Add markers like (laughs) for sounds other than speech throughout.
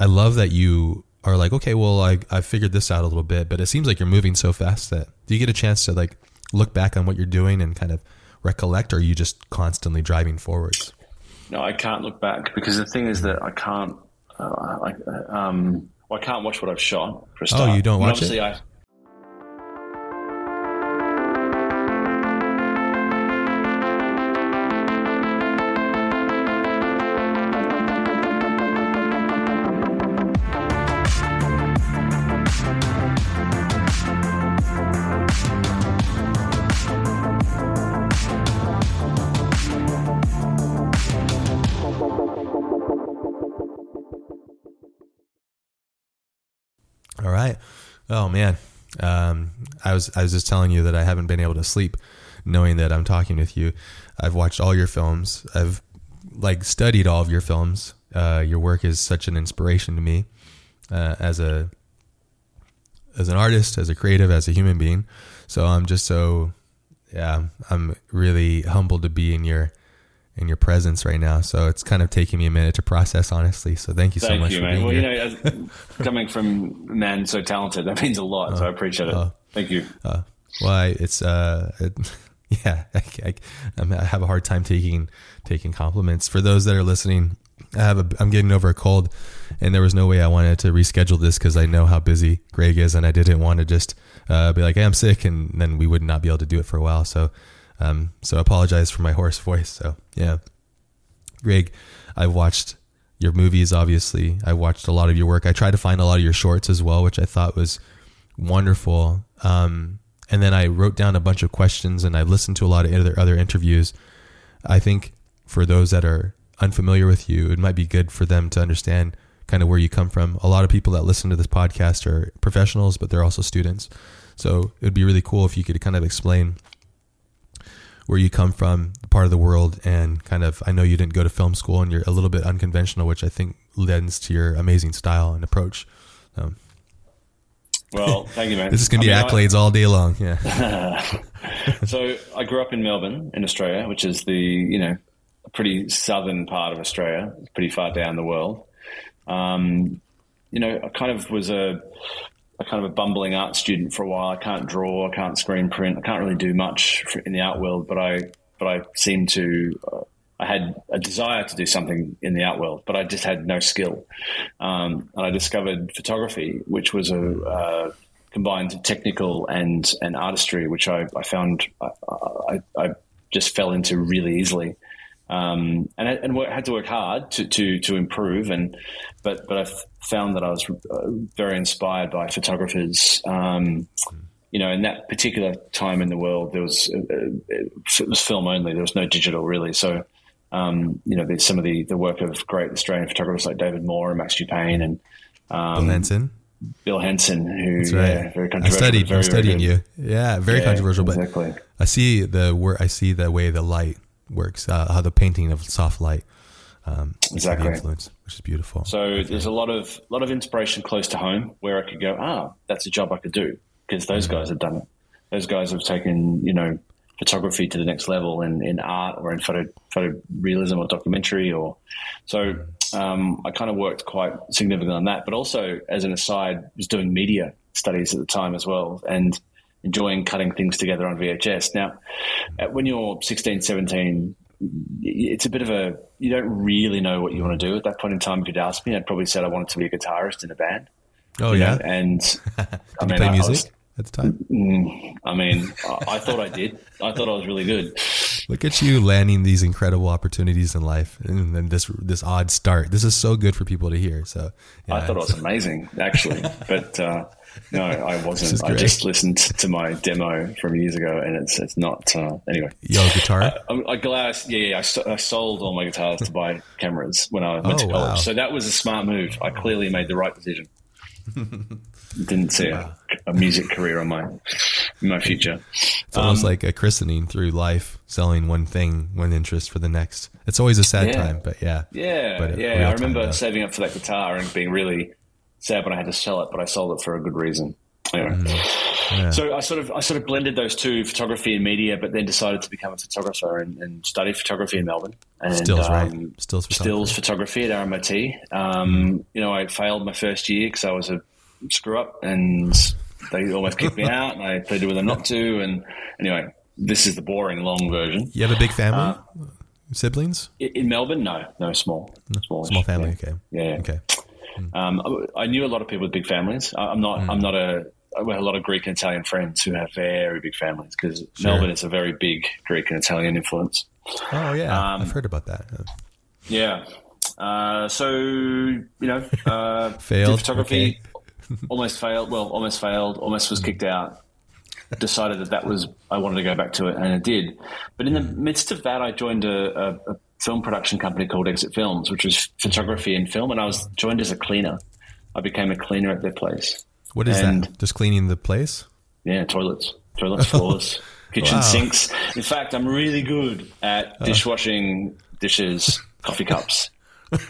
I love that you are like, okay, well, I I figured this out a little bit, but it seems like you're moving so fast that do you get a chance to like look back on what you're doing and kind of recollect, or are you just constantly driving forwards? No, I can't look back because the thing is that I can't. Uh, I, um, well, I can't watch what I've shot. For a start. Oh, you don't watch it? I, Oh man, um, I was I was just telling you that I haven't been able to sleep, knowing that I'm talking with you. I've watched all your films. I've like studied all of your films. Uh, your work is such an inspiration to me uh, as a as an artist, as a creative, as a human being. So I'm just so yeah, I'm really humbled to be in your in your presence right now. So it's kind of taking me a minute to process, honestly. So thank you so thank much you, for man. Well, here. you know, as, (laughs) coming from a man so talented, that means a lot. so I appreciate it. oh. thank you. Uh, well, I, it's uh, it, (laughs) yeah, (laughs) I, I, I have a hard time taking taking compliments. For those that are listening, I have a I'm getting over a cold, and there was no way I wanted to reschedule this because I know how busy Greig is, and I didn't want to just uh, be like, hey, I'm sick, and then we would not be able to do it for a while. So, um, so I apologize for my hoarse voice. So yeah, Greig, I've watched your movies. Obviously, I watched a lot of your work. I tried to find a lot of your shorts as well, which I thought was wonderful. Um, and then I wrote down a bunch of questions, and I listened to a lot of other other interviews. I think for those that are unfamiliar with you, it might be good for them to understand kind of where you come from. A lot of people that listen to this podcast are professionals, but they're also students. So it would be really cool if you could kind of explain where you come from, part of the world, and kind of. I know you didn't go to film school, and you're a little bit unconventional, which I think lends to your amazing style and approach. Um, Well, (laughs) thank you, man. this is going to be I mean, I- accolades all day long. Yeah. (laughs) so I grew up in Melbourne, in Australia, which is the you know pretty southern part of Australia, pretty far down the world. Um, you know, I kind of was a, a kind of a bumbling art student for a while. I can't draw, I can't screen print, I can't really do much in the art world, but I but I seem to. Uh, I had a desire to do something in the art world, but I just had no skill. Um, and I discovered photography, which was a uh, combined technical and and artistry, which I, I found I, I, I just fell into really easily. Um, and I, and I had to work hard to, to, to improve. And but but I found that I was uh, very inspired by photographers. Um, you know, in that particular time in the world, there was uh, it was film only. There was no digital really. So um, you know, there's some of the the work of great Australian photographers like David Moore and Max Dupain and um, Bill Henson. Bill Henson, who That's right. yeah, very I controversial. studied. very, I'm studying you. Yeah, very Yeah, controversial, but exactly. I see the work. I see the way the light works. Uh, how the painting of soft light. Um, I see the Exactly. influence, which is beautiful. So there's a lot of lot of inspiration close to home where I could go, ah, that's a job I could do because those Mm-hmm. guys have done it. Those guys have taken you know photography to the next level in, in art or in photo photo realism or documentary or so. Um, I kind of worked quite significantly on that, but also as an aside, was doing media studies at the time as well and enjoying cutting things together on VHS. Now, uh, when you're 16, 17, it's a bit of a you don't really know what you want to do at that point in time. If you'd asked me, I'd probably said I wanted to be a guitarist in a band. oh yeah, know, and (laughs) I mean, play I- I music was- at the time? mm, I mean, I, I thought I did. I thought I was really good. Look at you landing these incredible opportunities in life, and then this this odd start. This is so good for people to hear. So yeah, I thought it was amazing, actually, but uh, no, I wasn't. I just listened to my demo from years ago, and it's it's not. Uh, anyway, yo guitar. I'm, I'm glad. Yeah, yeah. I, I sold all my guitars to buy cameras when I went Oh, to college, wow. so that was a smart move. I clearly made the right decision. Didn't see a, a music career on my in my future. It's almost um, like a christening through life, selling one thing, one interest for the next. It's always a sad Yeah. time, but yeah, Yeah, But, yeah. I remember saving up for that guitar and being really sad when I had to sell it, but I sold it for a good reason. Anyway. Mm-hmm. Yeah. So I sort of I sort of blended those two, photography and media, but then decided to become a photographer and, and study photography in Melbourne. And, Stills, right? um, Stills photography. Stills photography at RMIT. Um, You know, I failed my first year because I was a screw up, and they almost kicked me (laughs) out. And I pleaded with them not to. And anyway, this is the boring long version. You have a big family, Uh, siblings, In Melbourne, no, no, small, small, small family. Yeah. Okay, Yeah, okay. Um, I I knew a lot of people with big families. I- I'm not. Mm. I'm not a. I have a lot of Greek and Italian friends who have very big families because Melbourne is a very big Greek and Italian influence. Oh yeah, Um, I've heard about that. Yeah. Uh, so you know, uh, (laughs) Failed, photography. (laughs) almost failed. Well, almost failed. Almost was kicked out. Decided that that was I wanted to go back to it, and it did. But in the midst of that, I joined a, a, a film production company called Exit Films, which was photography and film, and I was joined as a cleaner. I became a cleaner at their place. What is and- that? Just cleaning the place? Yeah, toilets, toilets, (laughs) floors, kitchen Wow. sinks. In fact, I'm really good at dishwashing dishes, coffee cups. (laughs)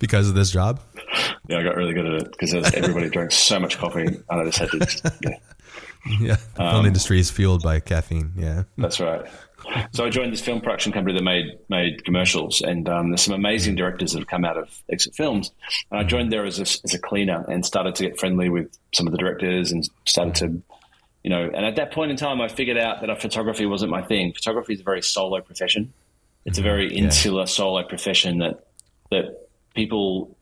Because of this job? Yeah, I got really good at it because everybody drinks so much coffee, and I just had to. Just, yeah, (laughs) Yeah, the Um, film industry is fueled by caffeine. Yeah, that's right. So I joined this film production company that made made commercials, and um, there's some amazing directors that have come out of Exit Films. And I joined there as a, as a cleaner and started to get friendly with some of the directors and started to, you know. And at that point in time, I figured out that photography wasn't my thing. Photography is a very solo profession. It's a very insular solo profession that that people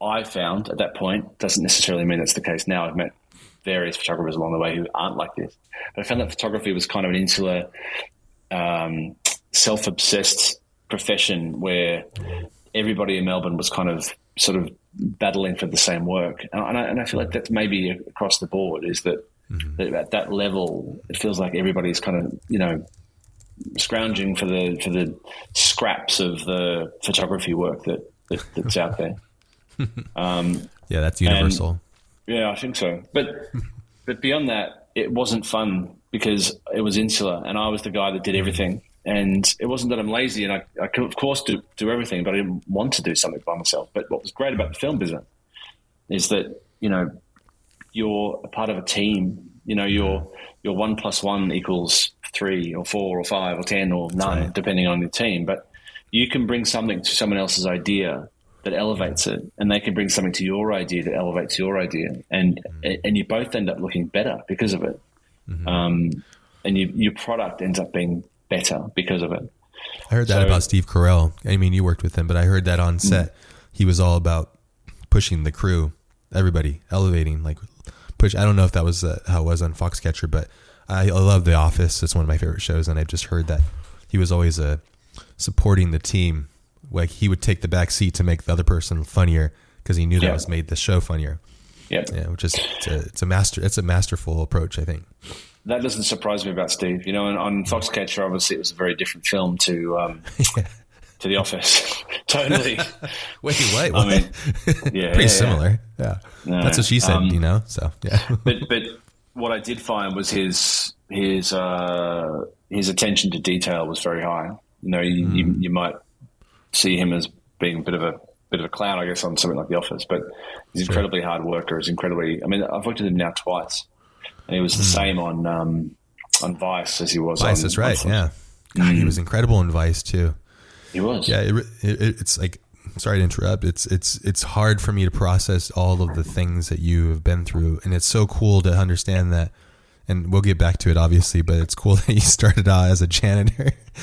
I found at that point doesn't necessarily mean that's the case now. I've met various photographers along the way who aren't like this, but I found that photography was kind of an insular, um, self-obsessed profession where everybody in Melbourne was kind of sort of battling for the same work, and I, and I feel like that's maybe across the board is that, that at that level it feels like everybody's kind of you know scrounging for the for the scraps of the photography work that, that that's out there. (laughs) yeah, that's universal. Yeah, I think so. But but beyond that, it wasn't fun because it was insular, and I was the guy that did mm. everything. And it wasn't that I'm lazy, and I, I could of course do do everything, but I didn't want to do something by myself. But what was great about the film business is that you know you're a part of a team. You know, your mm. your one plus one equals three or four or five or ten or nine, right. depending on your team. But you can bring something to someone else's idea that elevates it, and they can bring something to your idea that elevates your idea, and mm. and you both end up looking better because of it. Um, and you, your product ends up being better because of it. I heard that So- about Steve Carell. I mean, you worked with him, but I heard that on Mm. set. He was all about pushing the crew, everybody, elevating, like push. I don't know if that was uh, how it was on Foxcatcher, but I, I love The Office. It's one of my favorite shows, and I just heard that he was always uh, supporting the team. Like he would take the back seat to make the other person funnier because he knew that was made the show funnier. Yeah. Yeah, which is it's a, it's a master. It's a masterful approach, I think. That doesn't surprise me about Steve. You know, and on Foxcatcher, obviously, it was a very different film to um, (laughs) to The Office. (laughs) totally. (laughs) Wait, what? I mean, yeah, pretty yeah, similar. Yeah, No, that's what she said. um, you know, so yeah. but but what I did find was his his uh, his attention to detail was very high. You know, you, you, you might see him as being a bit of a bit of a clown, I guess, on something like The Office, but he's incredibly hard worker. He's incredibly. I mean, I've worked with him now twice, and he was the same on um, on Vice as he was Vice, on. that's right. on- Yeah, God, he was incredible in Vice too. he was. Yeah, it, it, it's like sorry to interrupt. It's it's it's hard for me to process all of the things that you have been through, and it's so cool to understand that. And we'll get back to it, obviously, but it's cool (laughs) that you started out as a janitor. (laughs)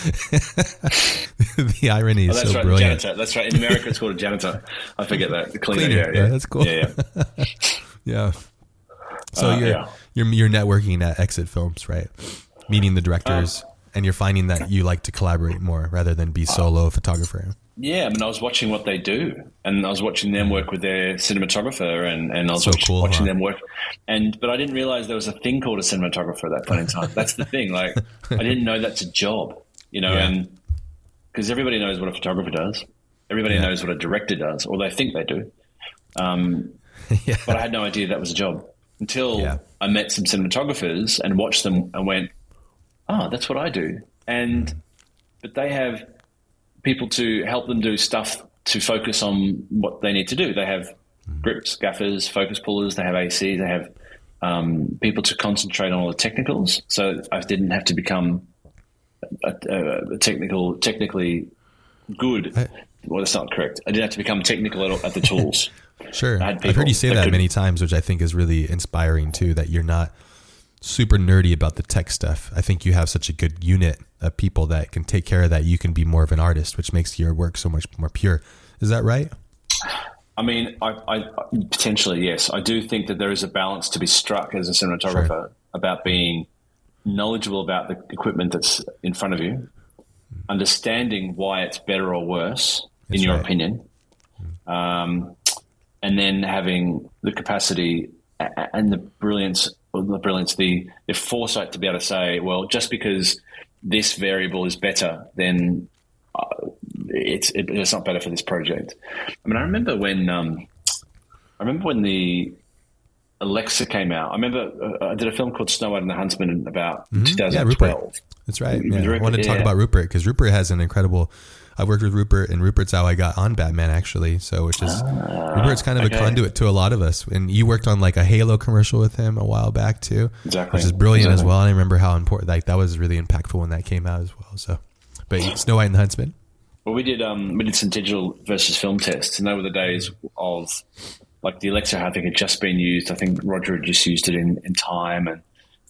the irony Oh, is that's so right, brilliant. janitor. That's right. In America, it's called a janitor. I forget that. The cleaner. Cleaner. Yeah, yeah. Yeah, that's cool. Yeah, yeah. (laughs) Yeah. So Uh, you're, yeah. you're you're networking at Exit Films, right? Meeting the directors, Uh, and you're finding that you like to collaborate more rather than be solo photographer. Yeah, I mean, I was watching what they do, and I was watching them work with their cinematographer, and, and I was So watch- cool, watching huh? them work. And but I didn't realize there was a thing called a cinematographer at that point in time. That's the thing. Like, I didn't know that's a job, you know, (laughs) Yeah. and because everybody knows what a photographer does, everybody Yeah. knows what a director does, or they think they do. Um, (laughs) yeah. but I had no idea that was a job until. I met some cinematographers and watched them and went, "Oh, that's what I do." And but they have people to help them do stuff to focus on what they need to do. They have grips, gaffers, focus pullers. They have AC. They have um, people to concentrate on all the technicals, so I didn't have to become a, a, a technical, technically good. I, well, that's not correct. I didn't have to become technical at, at the tools. (laughs) sure, I've heard you say that, that could, many times, which I think is really inspiring too. That you're not super nerdy about the tech stuff. I think you have such a good unit of people that can take care of that. You can be more of an artist, which makes your work so much more pure. Is that right? I mean, I, I, potentially yes. I do think that there is a balance to be struck as a cinematographer sure. about being knowledgeable about the equipment that's in front of you, understanding why it's better or worse that's in your right. opinion, um, and then having the capacity and the brilliance, the brilliance, the, the foresight to be able to say, well, just because this variable is better, then uh, it's it, it's not better for this project. I mean, I remember when um, I remember when the Alexa came out. I remember uh, I did a film called Snow White and the Huntsman about mm-hmm. 2012. Yeah, That's right. Yeah. I want to talk yeah. about Rupert because Rupert has an incredible. I worked with Rupert, and Rupert's how I got on Batman, actually. So, which is uh, Rupert's kind of okay. a conduit to a lot of us. And you worked on like a Halo commercial with him a while back too, exactly, which is brilliant exactly. as well. And I remember how important like that was really impactful when that came out as well. So, but Snow White and the Huntsman. Well, we did um, we did some digital versus film tests, and they were the days of like the Alexa. I think had just been used. I think Roger had just used it in, in time, and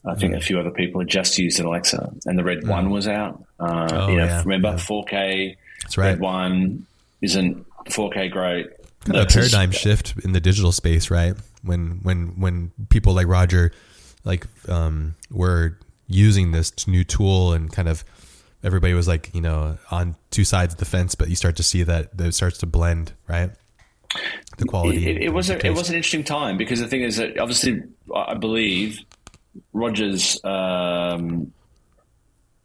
I think mm. a few other people had just used an Alexa. And the Red mm. One was out. Uh, oh, you know, yeah. remember yeah. 4K. That's right. Red One isn't 4K great. Kind of a paradigm shift in the digital space, right? When when when people like Roger, like um, were using this new tool and kind of everybody was like, you know, on two sides of the fence, but you start to see that it starts to blend, right? The quality. It, it was a, it was an interesting time because the thing is that obviously I believe Rogers' um,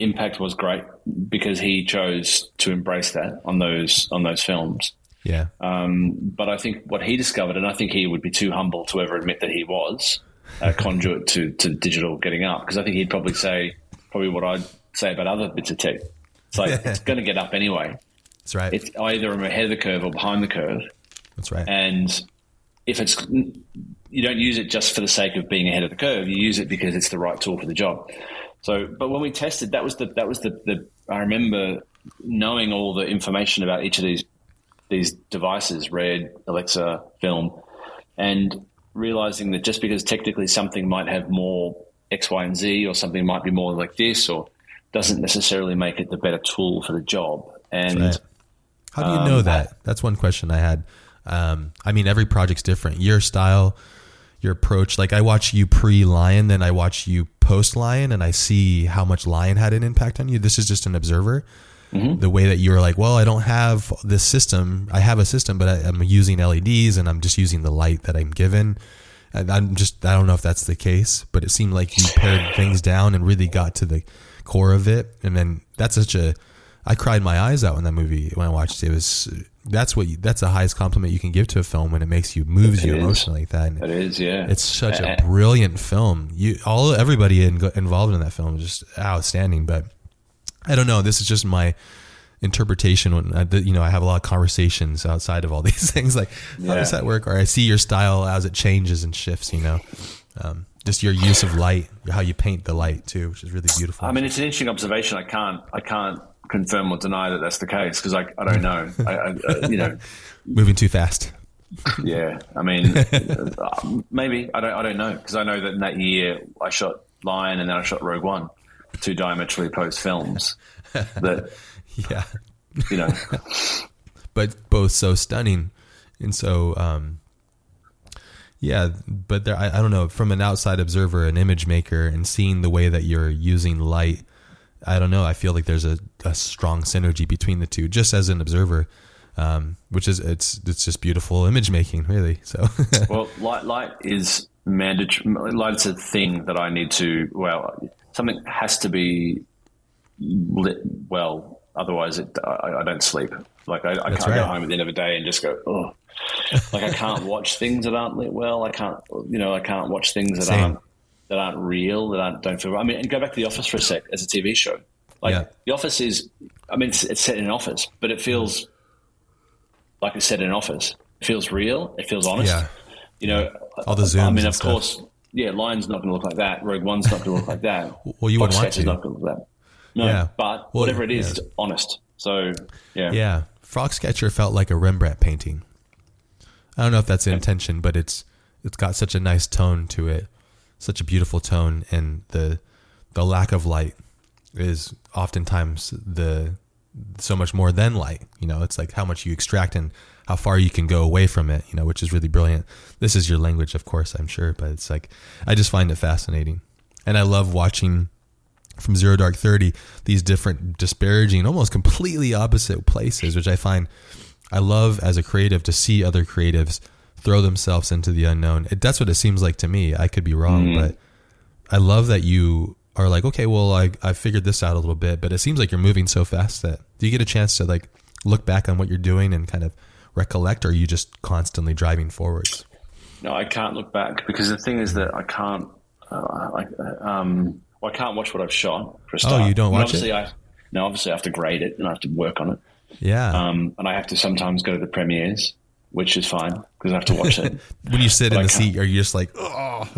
impact was great because he chose to embrace that on those on those films. Yeah. Um, but I think what he discovered, and I think he would be too humble to ever admit that he was a (laughs) conduit to, to digital getting up, because I think he'd probably say probably what I'd say about other bits of tech. It's like it's (laughs) going to get up anyway. That's right. It's either I'm ahead of the curve or behind the curve. That's right. And if it's you don't use it just for the sake of being ahead of the curve, you use it because it's the right tool for the job. So, but when we tested, that was the that was the, the I remember knowing all the information about each of these these devices, Red, Alexa, Film, and realizing that just because technically something might have more X, Y, and Z, or something might be more like this, or doesn't necessarily make it the better tool for the job. And right. how do you um, know that? That's one question I had. Um, I mean, every project's different. Your style, your approach. Like I watch you pre Lion, then I watch you post Lion, and I see how much Lion had an impact on you. This is just an observer. Mm-hmm. The way that you were like, well, I don't have this system. I have a system, but I, am using LEDs and I'm just using the light that I'm given. And I'm just, I don't know if that's the case, but it seemed like you pared things down and really got to the core of it. And then that's such a, I cried my eyes out when that movie when I watched it. It was that's what you, that's the highest compliment you can give to a film when it makes you moves it you is. emotionally like that. It is, yeah. It's such a brilliant film. You all everybody in, involved in that film is just outstanding. But I don't know. This is just my interpretation. When I, you know, I have a lot of conversations outside of all (laughs) these things. Like, yeah. how does that work? Or I see your style as it changes and shifts. You know. Um, just your use of light, how you paint the light too, which is really beautiful. I mean, it's an interesting observation. I can't, I can't confirm or deny that that's the case because I, I don't know. I, I, uh, you know, (laughs) moving too fast. (laughs) yeah, I mean, (laughs) uh, maybe I don't, I don't know because I know that in that year I shot Lion and then I shot Rogue One, two diametrically opposed films. That, yeah, you know, but both so stunning and so um, yeah, but there, I, I, don't know. From an outside observer, an image maker, and seeing the way that you're using light, I don't know. I feel like there's a, a strong synergy between the two, just as an observer, um, which is it's it's just beautiful image making, really. So, (laughs) well, light light is mandatory. Light is a thing that I need to. Well, something has to be lit well, otherwise it, I, I don't sleep. Like I, I can't right. go home at the end of the day and just go, oh like I can't watch things that aren't lit well. I can't, you know, I can't watch things that Same. aren't that aren't real. That aren't don't feel. I mean, and go back to The Office for a sec as a TV show. Like yeah. The Office is, I mean, it's, it's, set in an office, but it feels like it's set in an office. It feels real. It feels honest. Yeah. You know, all the zooms. I mean, of course, yeah, Lion's not going to look like that. Rogue One's not going to look like that. (laughs) Well, you wouldn't want to. not going to look like that. No, Yeah. but Well, whatever it is, yeah. it's honest. So yeah, Yeah, Foxcatcher felt like a Rembrandt painting. I don't know if that's the intention, but it's it's got such a nice tone to it, such a beautiful tone, and the the lack of light is oftentimes the so much more than light. You know, it's like how much you extract and how far you can go away from it. You know, which is really brilliant. This is your language, of course, I'm sure, but it's like I just find it fascinating, and I love watching from Zero Dark Thirty these different disparaging, almost completely opposite places, which I find I love as a creative to see other creatives throw themselves into the unknown. It, that's what it seems like to me. I could be wrong, mm-hmm. but I love that you are like, okay, well, I I figured this out a little bit, but it seems like you're moving so fast that do you get a chance to like look back on what you're doing and kind of recollect, or are you just constantly driving forwards? No, I can't look back because the thing is that I can't. Uh, I, um, well, I can't watch what I've shot for a start. Oh, you don't And watch obviously it? I, no, obviously I have to grade it and I have to work on it. Yeah. Um, and I have to sometimes go to the premieres, which is fine because I have to watch it. (laughs) when you sit in I the can't- seat, are you just like, oh,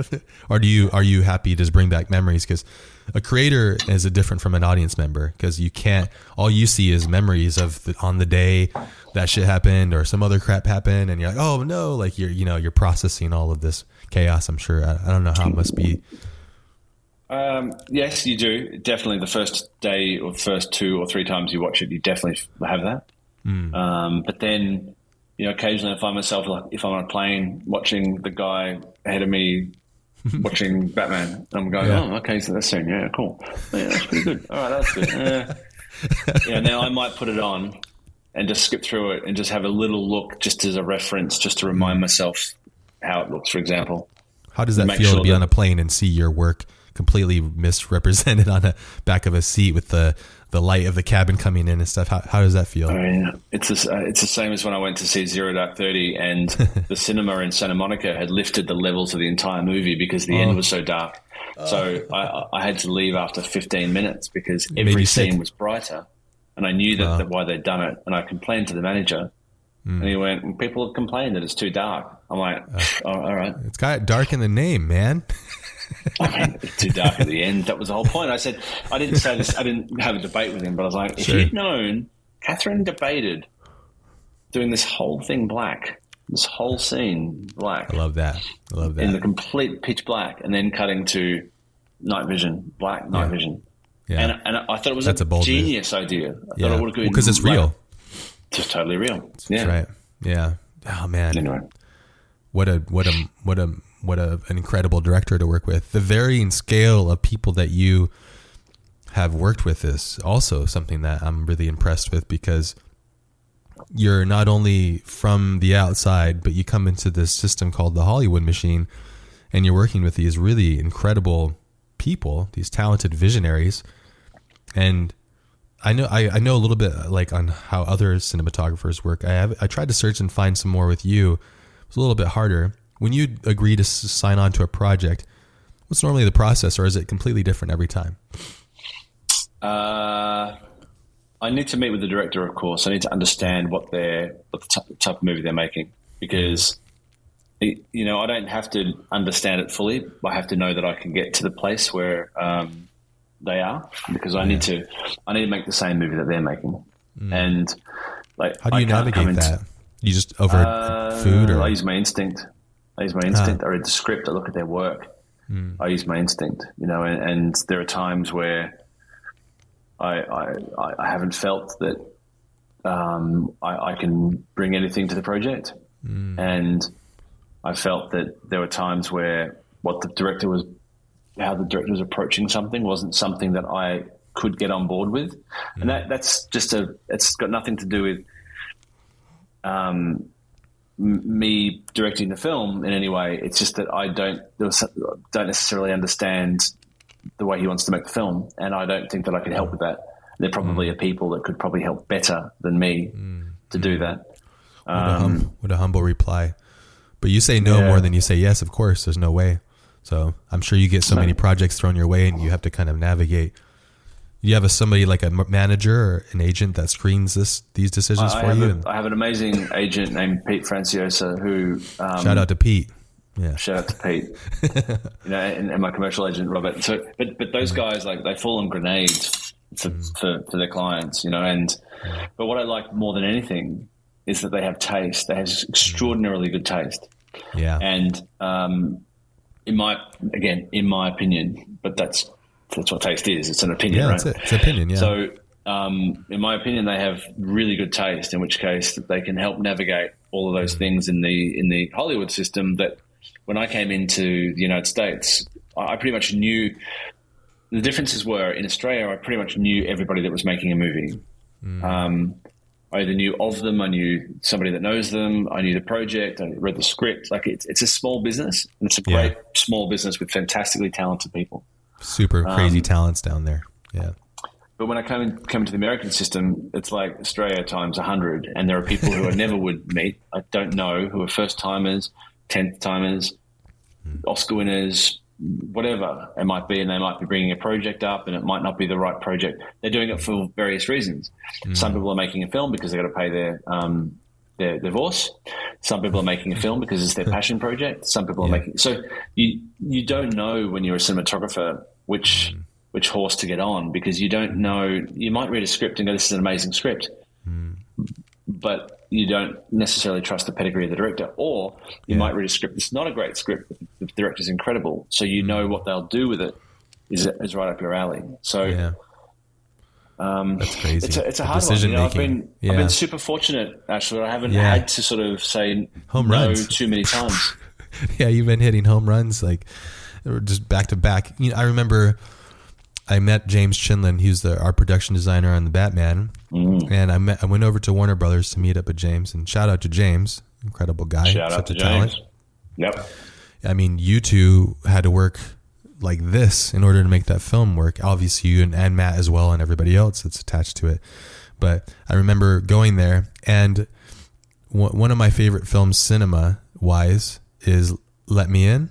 or do you are you happy to just bring back memories? Because a creator is a different from an audience member because you can't. All you see is memories of the, on the day that shit happened or some other crap happened, and you're like, oh no, like you're you know you're processing all of this chaos. I'm sure. I, I don't know how it must be. Um, yes, you do. Definitely the first day or first two or three times you watch it, you definitely have that. Um, but then, you know, occasionally I find myself like if I'm on a plane watching the guy ahead of me (laughs) watching Batman, I'm going, Yeah. oh, okay, so that's soon. Yeah, cool. Yeah, that's pretty good. All right, that's good. (laughs) Uh, yeah, now I might put it on and just skip through it and just have a little look just as a reference, just to remind myself how it looks, for example. How does that feel to sure be that- on a plane and see your work completely misrepresented (laughs) on the back of a seat with the the light of the cabin coming in and stuff? How how does that feel? I mean, it's the, uh, it's the same as when I went to see Zero Dark Thirty, and (laughs) the cinema in Santa Monica had lifted the levels of the entire movie because the end was so dark. So I, I had to leave after 15 minutes because every scene was brighter, and I knew that, that why they'd done it. And I complained to the manager, and he went, "People have complained that it's too dark." I'm like, "Oh, "All right." It's got dark in the name, man. (laughs) I mean, too dark at the end. That was the whole point. I said, I didn't say this, I didn't have a debate with him, but I was like, if Sure. you'd known, Kathryn debated doing this whole thing black, this whole scene black, I love that. I love that. in the complete pitch black, and then cutting to night vision, black night Yeah. vision. Yeah. And, and I thought it was That's a bold move. genius idea. I yeah. thought it would have been Because it's real. just totally real. Yeah. That's right. Yeah. Oh man. Anyway, what a what a what a what a an incredible director to work with. The varying scale of people that you have worked with is also something that I'm really impressed with because you're not only from the outside, but you come into this system called the Hollywood machine and you're working with these really incredible people, these talented visionaries. And I know I, I know a little bit like on how other cinematographers work. I have I tried to search and find some more with you. It's a little bit harder. When you agree to sign on to a project, what's normally the process, or is it completely different every time? Uh, I need to meet with the director, of course. I need to understand what they're what the type, type of movie they're making because it, you know I don't have to understand it fully. I have to know that I can get to the place where um, they are because I need to I need to make the same movie that they're making. And like, Mm. How do you navigate into- that? You just over Uh, food, or I use my instinct. I use my instinct. I read the script. I look at their work. I use my instinct. You know, and, and there are times where I I, I- haven't felt that um, I, I can bring anything to the project, and I felt that there were times where what the director was, how the director was approaching something, wasn't something that I could get on board with, and that that's just a. It's got nothing to do with um, m- me directing the film in any way. It's just that I don't there was, some- don't necessarily understand the way he wants to make the film, and I don't think that I could help with that. There probably mm. are people that could probably help better than me mm. to do mm. that. what, a um, hum, what a humble reply. But you say no um, Yeah. more than you say yes. Of course, there's no way. So I'm sure you get so many projects thrown your way, and you have to kind of navigate. You have a somebody like a manager or an agent that screens this these decisions I for you. a, and I have an amazing agent named Pete Franciosa who um, shout out to Pete. Yeah. Shout out to Pete, (laughs) you know, and, and, my commercial agent Robert. So, but but those guys like they fall on grenades for, mm. for, for their clients, you know. And but what I like more than anything is that they have taste. They have extraordinarily good taste. Yeah. And um, in my again, in my opinion, but that's that's what taste is. It's an opinion, yeah, right? It. It's opinion. Yeah. So, um, in my opinion, they have really good taste. In which case, they can help navigate all of those things in the in the Hollywood system. That when I came into the United States, I pretty much knew. The differences were in Australia. I pretty much knew everybody that was making a movie. Mm. Um, I either knew of them, I knew somebody that knows them, I knew the project, I read the script. Like it's, it's a small business, and it's a great yeah. small business with fantastically talented people. Super crazy um, talents down there. Yeah. But when I come, in, come into the American system, it's like Australia times 100. And there are people who I (laughs) never would meet, I don't know, who are first timers, 10th timers, hmm. Oscar winners, whatever it might be, and they might be bringing a project up, and it might not be the right project. They're doing it for various reasons. Mm. Some people are making a film because they've got to pay their um, their divorce. Some people are making a film because it's their (laughs) passion project. Some people yeah. are making so you you don't know when you're a cinematographer which mm. which horse to get on because you don't know. You might read a script and go, "This is an amazing script," mm. but you don't necessarily trust the pedigree of the director. Or you yeah. might read a script that's not a great script, but the director's incredible, so you know what they'll do with it is is right up your alley. So. Yeah. Um, That's crazy. It's a, it's a hard one. You know, I've been yeah. I've been super fortunate actually. I haven't yeah. had to sort of say home no runs too many (laughs) times. yeah, you've been hitting home runs like just back to back. You know, I remember I met James Chinlund. He's the our production designer on the Batman, mm. and I met I went over to Warner Brothers to meet up with James. And shout out to James, incredible guy, shout such a James. talent. Yep. I mean, you two had to work like this in order to make that film work. Obviously, you and, and Matt as well, and everybody else that's attached to it. But I remember going there, and one of my favorite films, cinema wise, is Let Me In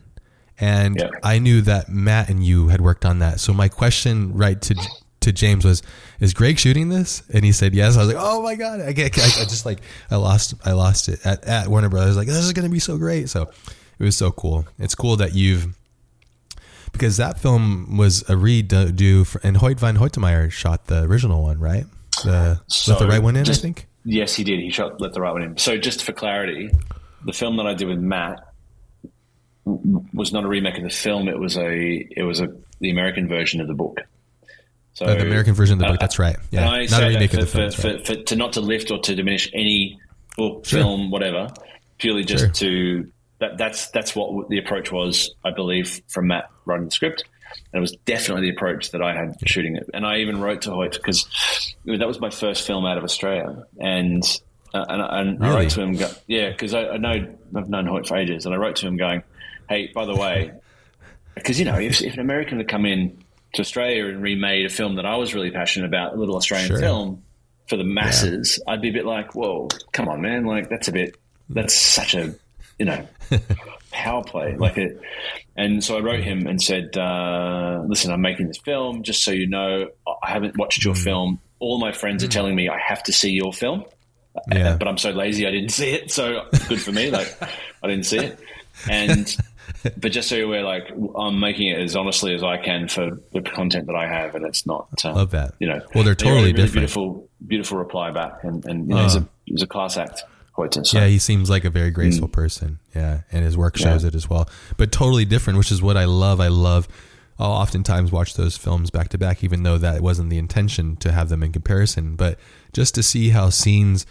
and yeah. I knew that Matt and you had worked on that. So my question, right to to James was, "Is Greig shooting this?" And he said yes. I was like, "Oh my god!" I, get, I, I just like I lost I lost it at, at Warner Brothers. Like this is going to be so great. So it was so cool. It's cool that you've because that film was a redo for, and Hoyte van Hoytema shot the original one, right? The so let the right one in, just, I think. Yes, he did. He shot let the right one in. So just for clarity, the film that I did with Matt was not a remake of the film. It was a it was a the American version of the book. So the American version of the book. Uh, that's right. Yeah, not a remake for, of the film. For, right. for, to not to lift or to diminish any book, sure. film, whatever. Purely just sure. to that. That's that's what the approach was, I believe, from Matt writing the script. And it was definitely the approach that I had shooting it. And I even wrote to Hoyte because that was my first film out of Australia. And uh, and, and really? I wrote to him, go, yeah, because I, I know I've known Hoyte for ages, and I wrote to him going, Hey, by the way, (laughs) because you know, if, if, an American had come in to Australia and remade a film that I was really passionate about, a little Australian sure. film for the masses, yeah. I'd be a bit like, "Whoa, come on, man! Like that's a bit, that's such a, you know, (laughs) power play." Like it, and so I wrote him and said, uh, "Listen, I'm making this film. Just so you know, I haven't watched your mm. film. All my friends mm. are telling me I have to see your film." Yeah. but I'm so lazy I didn't see it. So good for me. Like I didn't see it. (laughs) And (laughs) but just so you're aware, like I'm making it as honestly as I can for the content that I have, and it's not. Uh, Love that. You know, well, they're totally really different. Beautiful, beautiful reply back, and and you know, uh, he's a he's a class act. So. Yeah, he seems like a very graceful mm. person. Yeah, and his work shows yeah. it as well. But totally different, which is what I love. I love. I'll oftentimes watch those films back to back, even though that wasn't the intention to have them in comparison. But just to see how scenes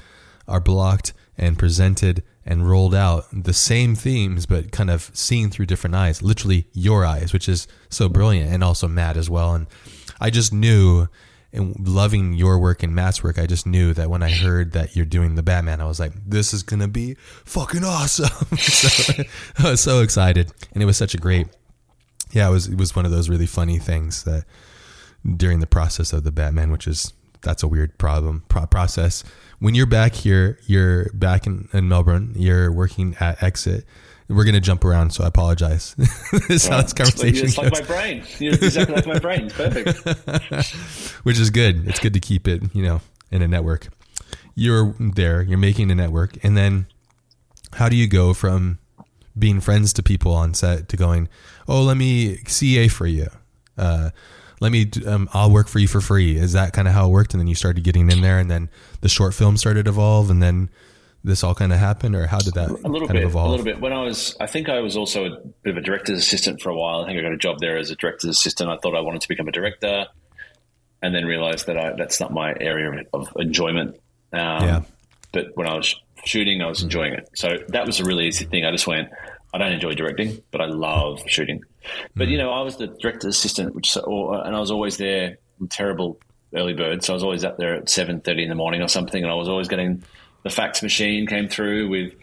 are blocked and presented and rolled out the same themes, but kind of seen through different eyes, literally your eyes, which is so brilliant, and also Matt as well. And I just knew, and loving your work and Matt's work, I just knew that when I heard that you're doing the Batman, I was like, this is gonna be fucking awesome. (laughs) so, (laughs) I was so excited, and it was such a great. Yeah, it was it was one of those really funny things that during the process of the Batman, which is that's a weird problem pro- process when you're back here, you're back in, in Melbourne, you're working at Exit. We're going to jump around, so I apologize. (laughs) this well, how this conversation It's like my brain. You're exactly like my brain. It's perfect. (laughs) Which is good. It's good to keep it, you know, in a network. You're there, you're making a network, and then how do you go from being friends to people on set to going, oh, let me CA for you. Uh, let me, um, I'll work for you for free. Is that kind of how it worked? And then you started getting in there, and then the short film started to evolve, and then this all kind of happened, or how did that a little bit, a little bit. When I was, I think I was also a bit of a director's assistant for a while. I think I got a job there as a director's assistant. I thought I wanted to become a director, and then realized that I, that's not my area of enjoyment. Um, yeah. But when I was shooting, I was enjoying it. So that was a really easy thing. I just went. I don't enjoy directing, but I love shooting. But you mm. know, I was the director's assistant, which or, and I was always there. I'm terrible early bird, so I was always up there at seven thirty in the morning or something, and I was always getting the fax machine came through with,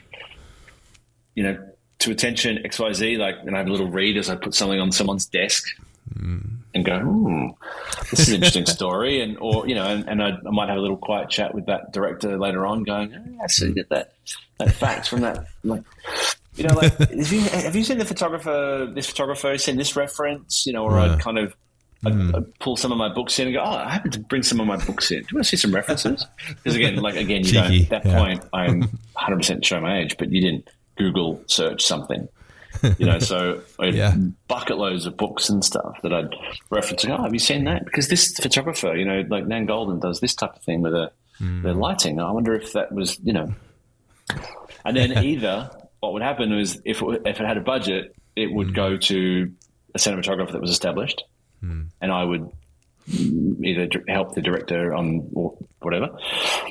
you know, to attention XYZ, like, and I have a little read as I put something on someone's desk mm. and go, hmm, this is an interesting (laughs) story. And, or, you know, and, and I, I, might have a little quiet chat with that director later on going, oh, I see that, that, that fax from that, like, you know, like, (laughs) have you, have you seen the photographer, this photographer, seen this reference, you know, or yeah. I'd kind of, I'd, mm. I'd, pull some of my books in and go, oh, I happen to bring some of my books in. Do you want to see some references? Because again, like again, you Cheeky, don't, at that yeah. point, I'm (laughs) 100 percent show my age, but you didn't Google search something, you know. So (laughs) I had yeah. bucket loads of books and stuff that I'd reference. Oh, have you seen that? Because this photographer, you know, like Nan Goldin does this type of thing with the mm. the lighting. I wonder if that was, you know, and then either what would happen was if it, if it had a budget, it would mm. go to a cinematographer that was established mm. and I would either help the director on or whatever,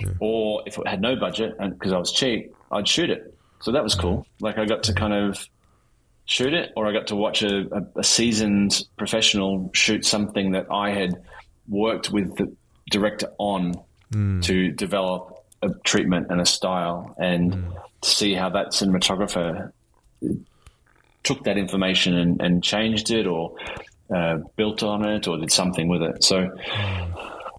yeah. or if it had no budget and because I was cheap, I'd shoot it. So that was cool. Like I got to kind of shoot it, or I got to watch a, a, a seasoned professional shoot something that I had worked with the director on mm. to develop a treatment and a style, and mm. To see how that cinematographer took that information and, and changed it or uh, built on it or did something with it. So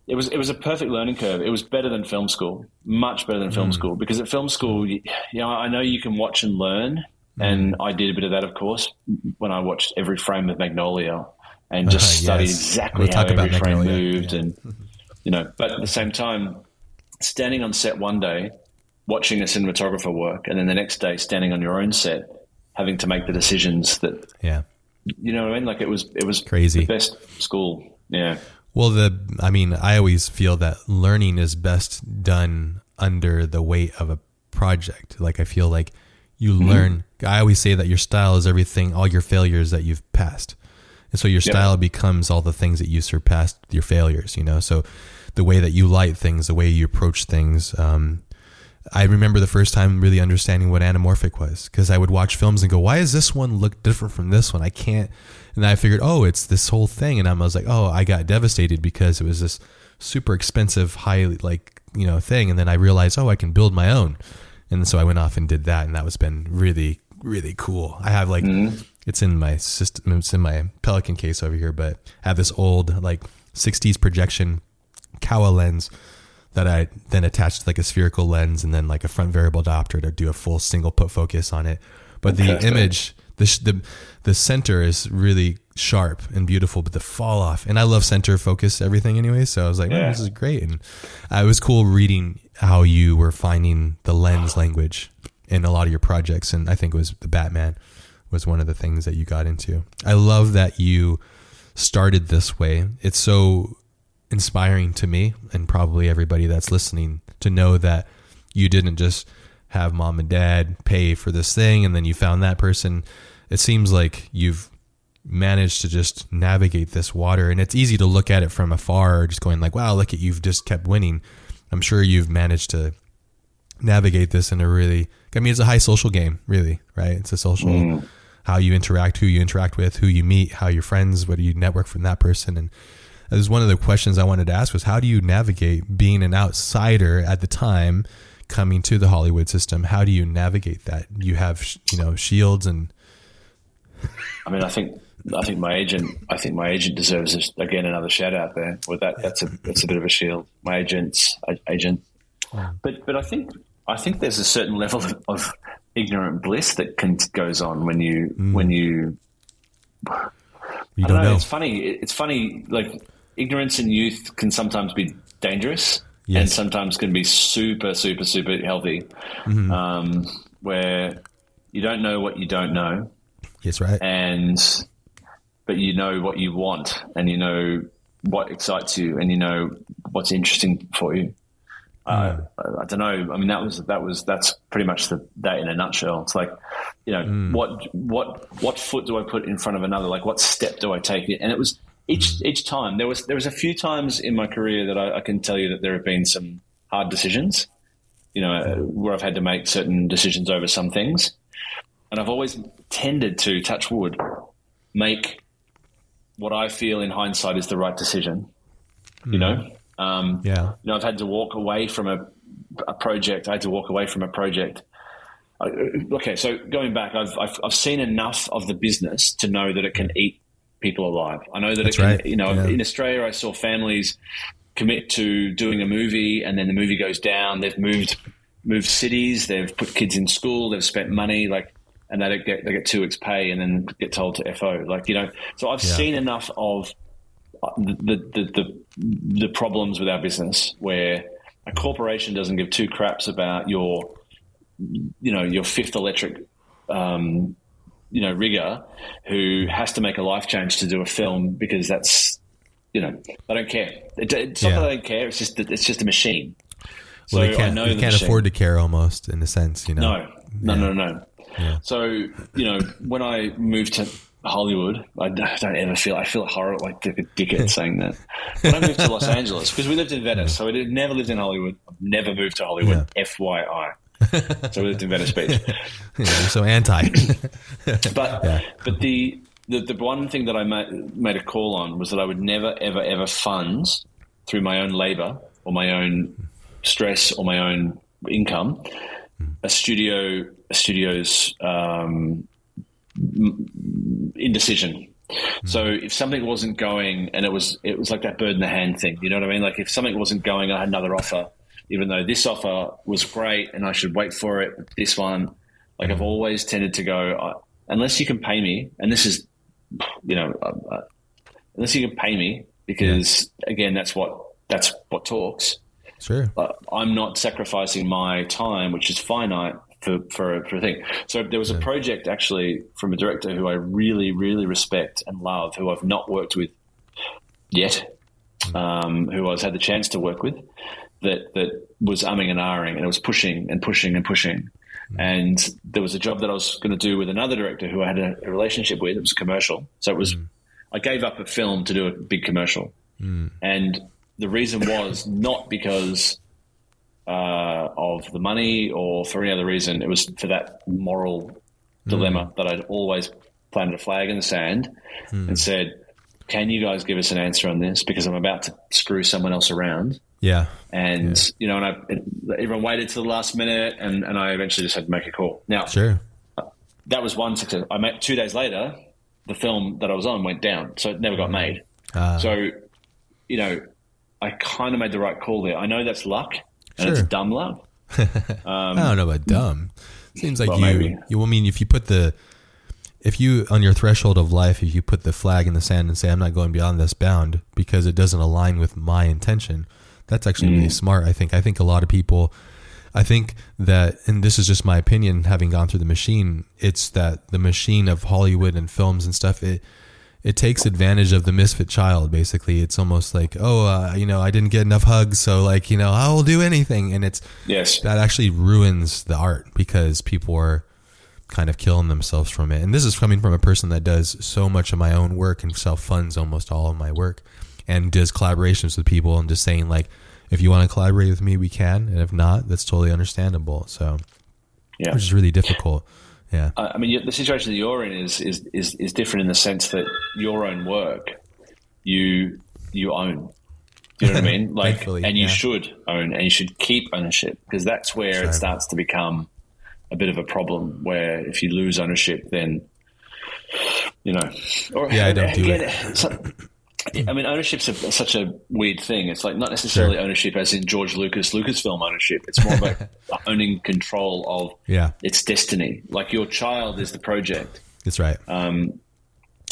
it was it was a perfect learning curve. It was better than film school, much better than film mm. school. Because at film school, you, you, know, I know you can watch and learn, mm. and I did a bit of that, of course, when I watched every frame of Magnolia and just uh, studied yes. exactly we'll how every frame moved, yeah. and you know. But at the same time, standing on set one day, watching a cinematographer work, and then the next day standing on your own set, having to make the decisions that yeah you know what I mean? Like it was it was crazy. best school. Yeah. Well, the I mean, I always feel that learning is best done under the weight of a project. Like I feel like you mm-hmm. learn. I always say that your style is everything, all your failures that you've passed, and so your yep. style becomes all the things that you surpassed your failures. You know, so the way that you light things, the way you approach things, um, I remember the first time really understanding what anamorphic was because I would watch films and go, why does this one look different from this one? I can't. And I figured, oh, it's this whole thing. And I was like, oh, I got devastated because it was this super expensive, high, like, you know, thing. And then I realized, oh, I can build my own. And so I went off and did that. And that was been really, really cool. I have like, mm-hmm. it's in my system, it's in my Pelican case over here, but I have this old, like, 60s projection Kowa lens that I then attached like a spherical lens and then like a front variable adapter to do a full single put focus on it. But the image, the, the the center is really sharp and beautiful, but the fall off, and I love center focus everything anyway. So I was like, oh, this is great, and uh, it was cool reading how you were finding the lens language in a lot of your projects, and I think it was the Batman was one of the things that you got into. I love that you started this way. It's so inspiring to me and probably everybody that's listening to know that you didn't just have mom and dad pay for this thing and then you found that person. It seems like you've managed to just navigate this water and it's easy to look at it from afar just going like wow look at you've just kept winning i'm sure you've managed to navigate this in a really i mean it's a high social game really right it's a social mm. how you interact who you interact with who you meet how your friends what do you network from that person and as one of the questions I wanted to ask was how do you navigate being an outsider at the time coming to the Hollywood system? How do you navigate that? You have you know shields and. (laughs) I mean, I think I think my agent I think my agent deserves again another shout out there. With that, that's a that's a bit of a shield. My agent's agent, but but I think I think there's a certain level of, of ignorant bliss that can, goes on when you mm. when you. You don't, don't know. know. It's funny. It's funny. Like ignorance in youth can sometimes be dangerous yes. and sometimes can be super, super, super healthy. Mm-hmm. Um, where you don't know what you don't know, Yes, right. and but you know what you want, and you know what excites you, and you know what's interesting for you. Uh, I, I don't know. I mean, that was that was that's pretty much the that in a nutshell. It's like, you know, what what what foot do I put in front of another? Like, what step do I take? And it was each each time there was there was a few times in my career that I, I can tell you that there have been some hard decisions. You know, where I've had to make certain decisions over some things, and I've always tended to touch wood, make what I feel in hindsight is the right decision. You know, um, yeah. you know, I've had to walk away from a, a project. I had to walk away from a project. I, okay, so going back, I've, I've I've seen enough of the business to know that it can eat people alive. I know that That's it can. right. You know, Yeah. in Australia, I saw families commit to doing a movie, and then the movie goes down. They've moved moved cities. They've put kids in school. They've spent money, like, and they don't get they get two weeks pay, and then get told to fo. Like, you know, so I've Yeah. seen enough of the, the, the, the problems with our business where a corporation doesn't give two craps about your, you know, your fifth electric, um, you know, rigger who has to make a life change to do a film because that's, you know, they don't care. It, it's not Yeah. that they don't care. It's just that it's just a machine. Well, So I can't, know they the can't machine. afford to care almost in a sense, you know. No, no, Yeah. no, no. Yeah. So you know, when I moved to Hollywood, I don't ever feel I feel horrible like a dickhead (laughs) saying that. When I moved to Los Angeles, because we lived in Venice, so we did, never lived in Hollywood. I've Never moved to Hollywood. FYI. So we lived in Venice Beach. (laughs) Yeah, so anti. (laughs) But Yeah. but the, the the one thing that I made, made a call on was that I would never ever ever fund through my own labor or my own stress or my own income a studio a studio's um, indecision. So if something wasn't going and it was it was like that bird in the hand thing, you know what I mean? Like if something wasn't going, I had another offer, even though this offer was great and I should wait for it. But this one, like I've always tended to go, uh, unless you can pay me, and this is, you know, uh, uh, unless you can pay me, because again, that's what that's what talks. sure. Uh, I'm not sacrificing my time, which is finite, for for, for a thing. So there was a project actually from a director who I really, really respect and love, who I've not worked with yet, um, who I've had the chance to work with, that that was umming and ahhing, and it was pushing and pushing and pushing. Mm. And there was a job that I was going to do with another director who I had a, a relationship with. It was commercial, so it was. Mm. I gave up a film to do a big commercial, mm. and the reason was not because uh, of the money or for any other reason. It was for that moral dilemma that I'd always planted a flag in the sand and said, "Can you guys give us an answer on this? Because I'm about to screw someone else around." Yeah. And you know, and I, it, everyone waited till the last minute, and, and I eventually just had to make a call. Now Sure. that was one success. I met two days later, the film that I was on went down, so it never got made. Uh, So, you know, I kind of made the right call there. I know that's luck, and it's Sure. dumb luck. (laughs) I don't know about dumb. Seems like well, you, maybe. you. I mean, if you put the, if you on your threshold of life, if you put the flag in the sand and say, "I'm not going beyond this bound because it doesn't align with my intention," that's actually Mm. really smart. I think. I think a lot of people. I think that, and this is just my opinion, having gone through the machine. It's that the machine of Hollywood and films and stuff. It it takes advantage of the misfit child. Basically, it's almost like, oh, uh, you know, I didn't get enough hugs, so like, you know, I will do anything, and it's Yes. that actually ruins the art because people are kind of killing themselves from it. And this is coming from a person that does so much of my own work and self funds almost all of my work and does collaborations with people and just saying like, if you want to collaborate with me, we can, and if not, that's totally understandable. So, Yeah. which is really difficult. Yeah, I mean, the situation that you're in is, is is is different in the sense that your own work, you you own. You know what I mean? (laughs) Like, and you yeah. should own, and you should keep ownership because that's where it starts to become a bit of a problem. Where if you lose ownership, then you know, or Yeah, I don't do again, so- I mean, ownership's a, such a weird thing. It's like not necessarily Sure. ownership as in George Lucas, Lucasfilm ownership. It's more about (laughs) owning control of yeah, its destiny. Like your child is the project. that's right. Um,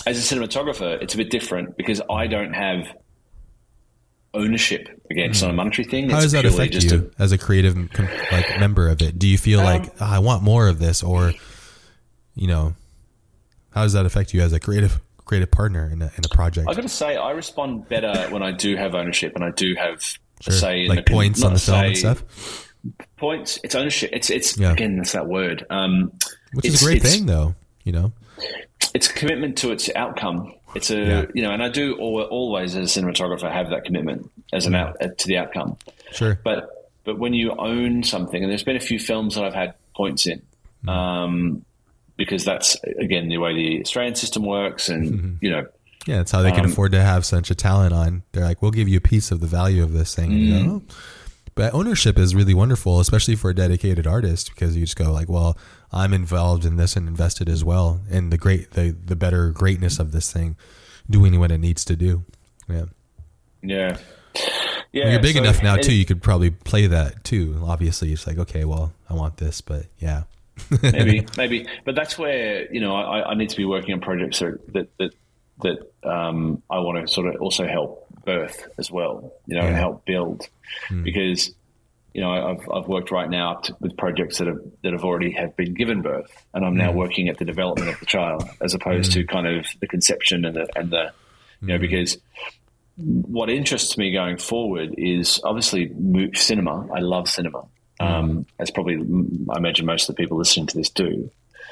as a cinematographer, it's a bit different because I don't have ownership. Again, it's not a monetary thing. Hmm. How it's does that affect you as a creative like member of it? Do you feel Um, like "Ah, I want more of this, or you know, how does that affect you as a creative creative partner in a, in a project? I got to say, I respond better when I do have ownership and I do have sure. a say like the, points on the film and stuff. Points. It's ownership. It's it's yeah. again that's that word. Um, Which is a great thing, though. You know, it's a commitment to its outcome. It's a yeah. you know, and I do always as a cinematographer have that commitment as an out to the outcome. Sure, but but when you own something, and there's been a few films that I've had points in. Mm. Um, because that's again the way the Australian system works, and mm-hmm. you know, yeah, that's how they can um, afford to have such a talent on. They're like, we'll give you a piece of the value of this thing, mm you know. But ownership is really wonderful, especially for a dedicated artist, because you just go like, well, I'm involved in this and invested as well, in the great, the the better greatness of this thing, doing what it needs to do. Yeah. Yeah. Yeah, when you're big so enough now too. You could probably play that too. Obviously, it's like okay, well, I want this, but yeah, (laughs) maybe, maybe. But that's where you know I, I, need to be working on projects that that that um, I want to sort of also help birth as well. You know, yeah. and help build mm. because you know I've I've worked right now to, with projects that have that have already have been given birth, and I'm now mm. working at the development of the child as opposed mm. to kind of the conception and the and the you know hmm. because what interests me going forward is obviously cinema. I love cinema. Um, as probably I imagine most of the people listening to this do.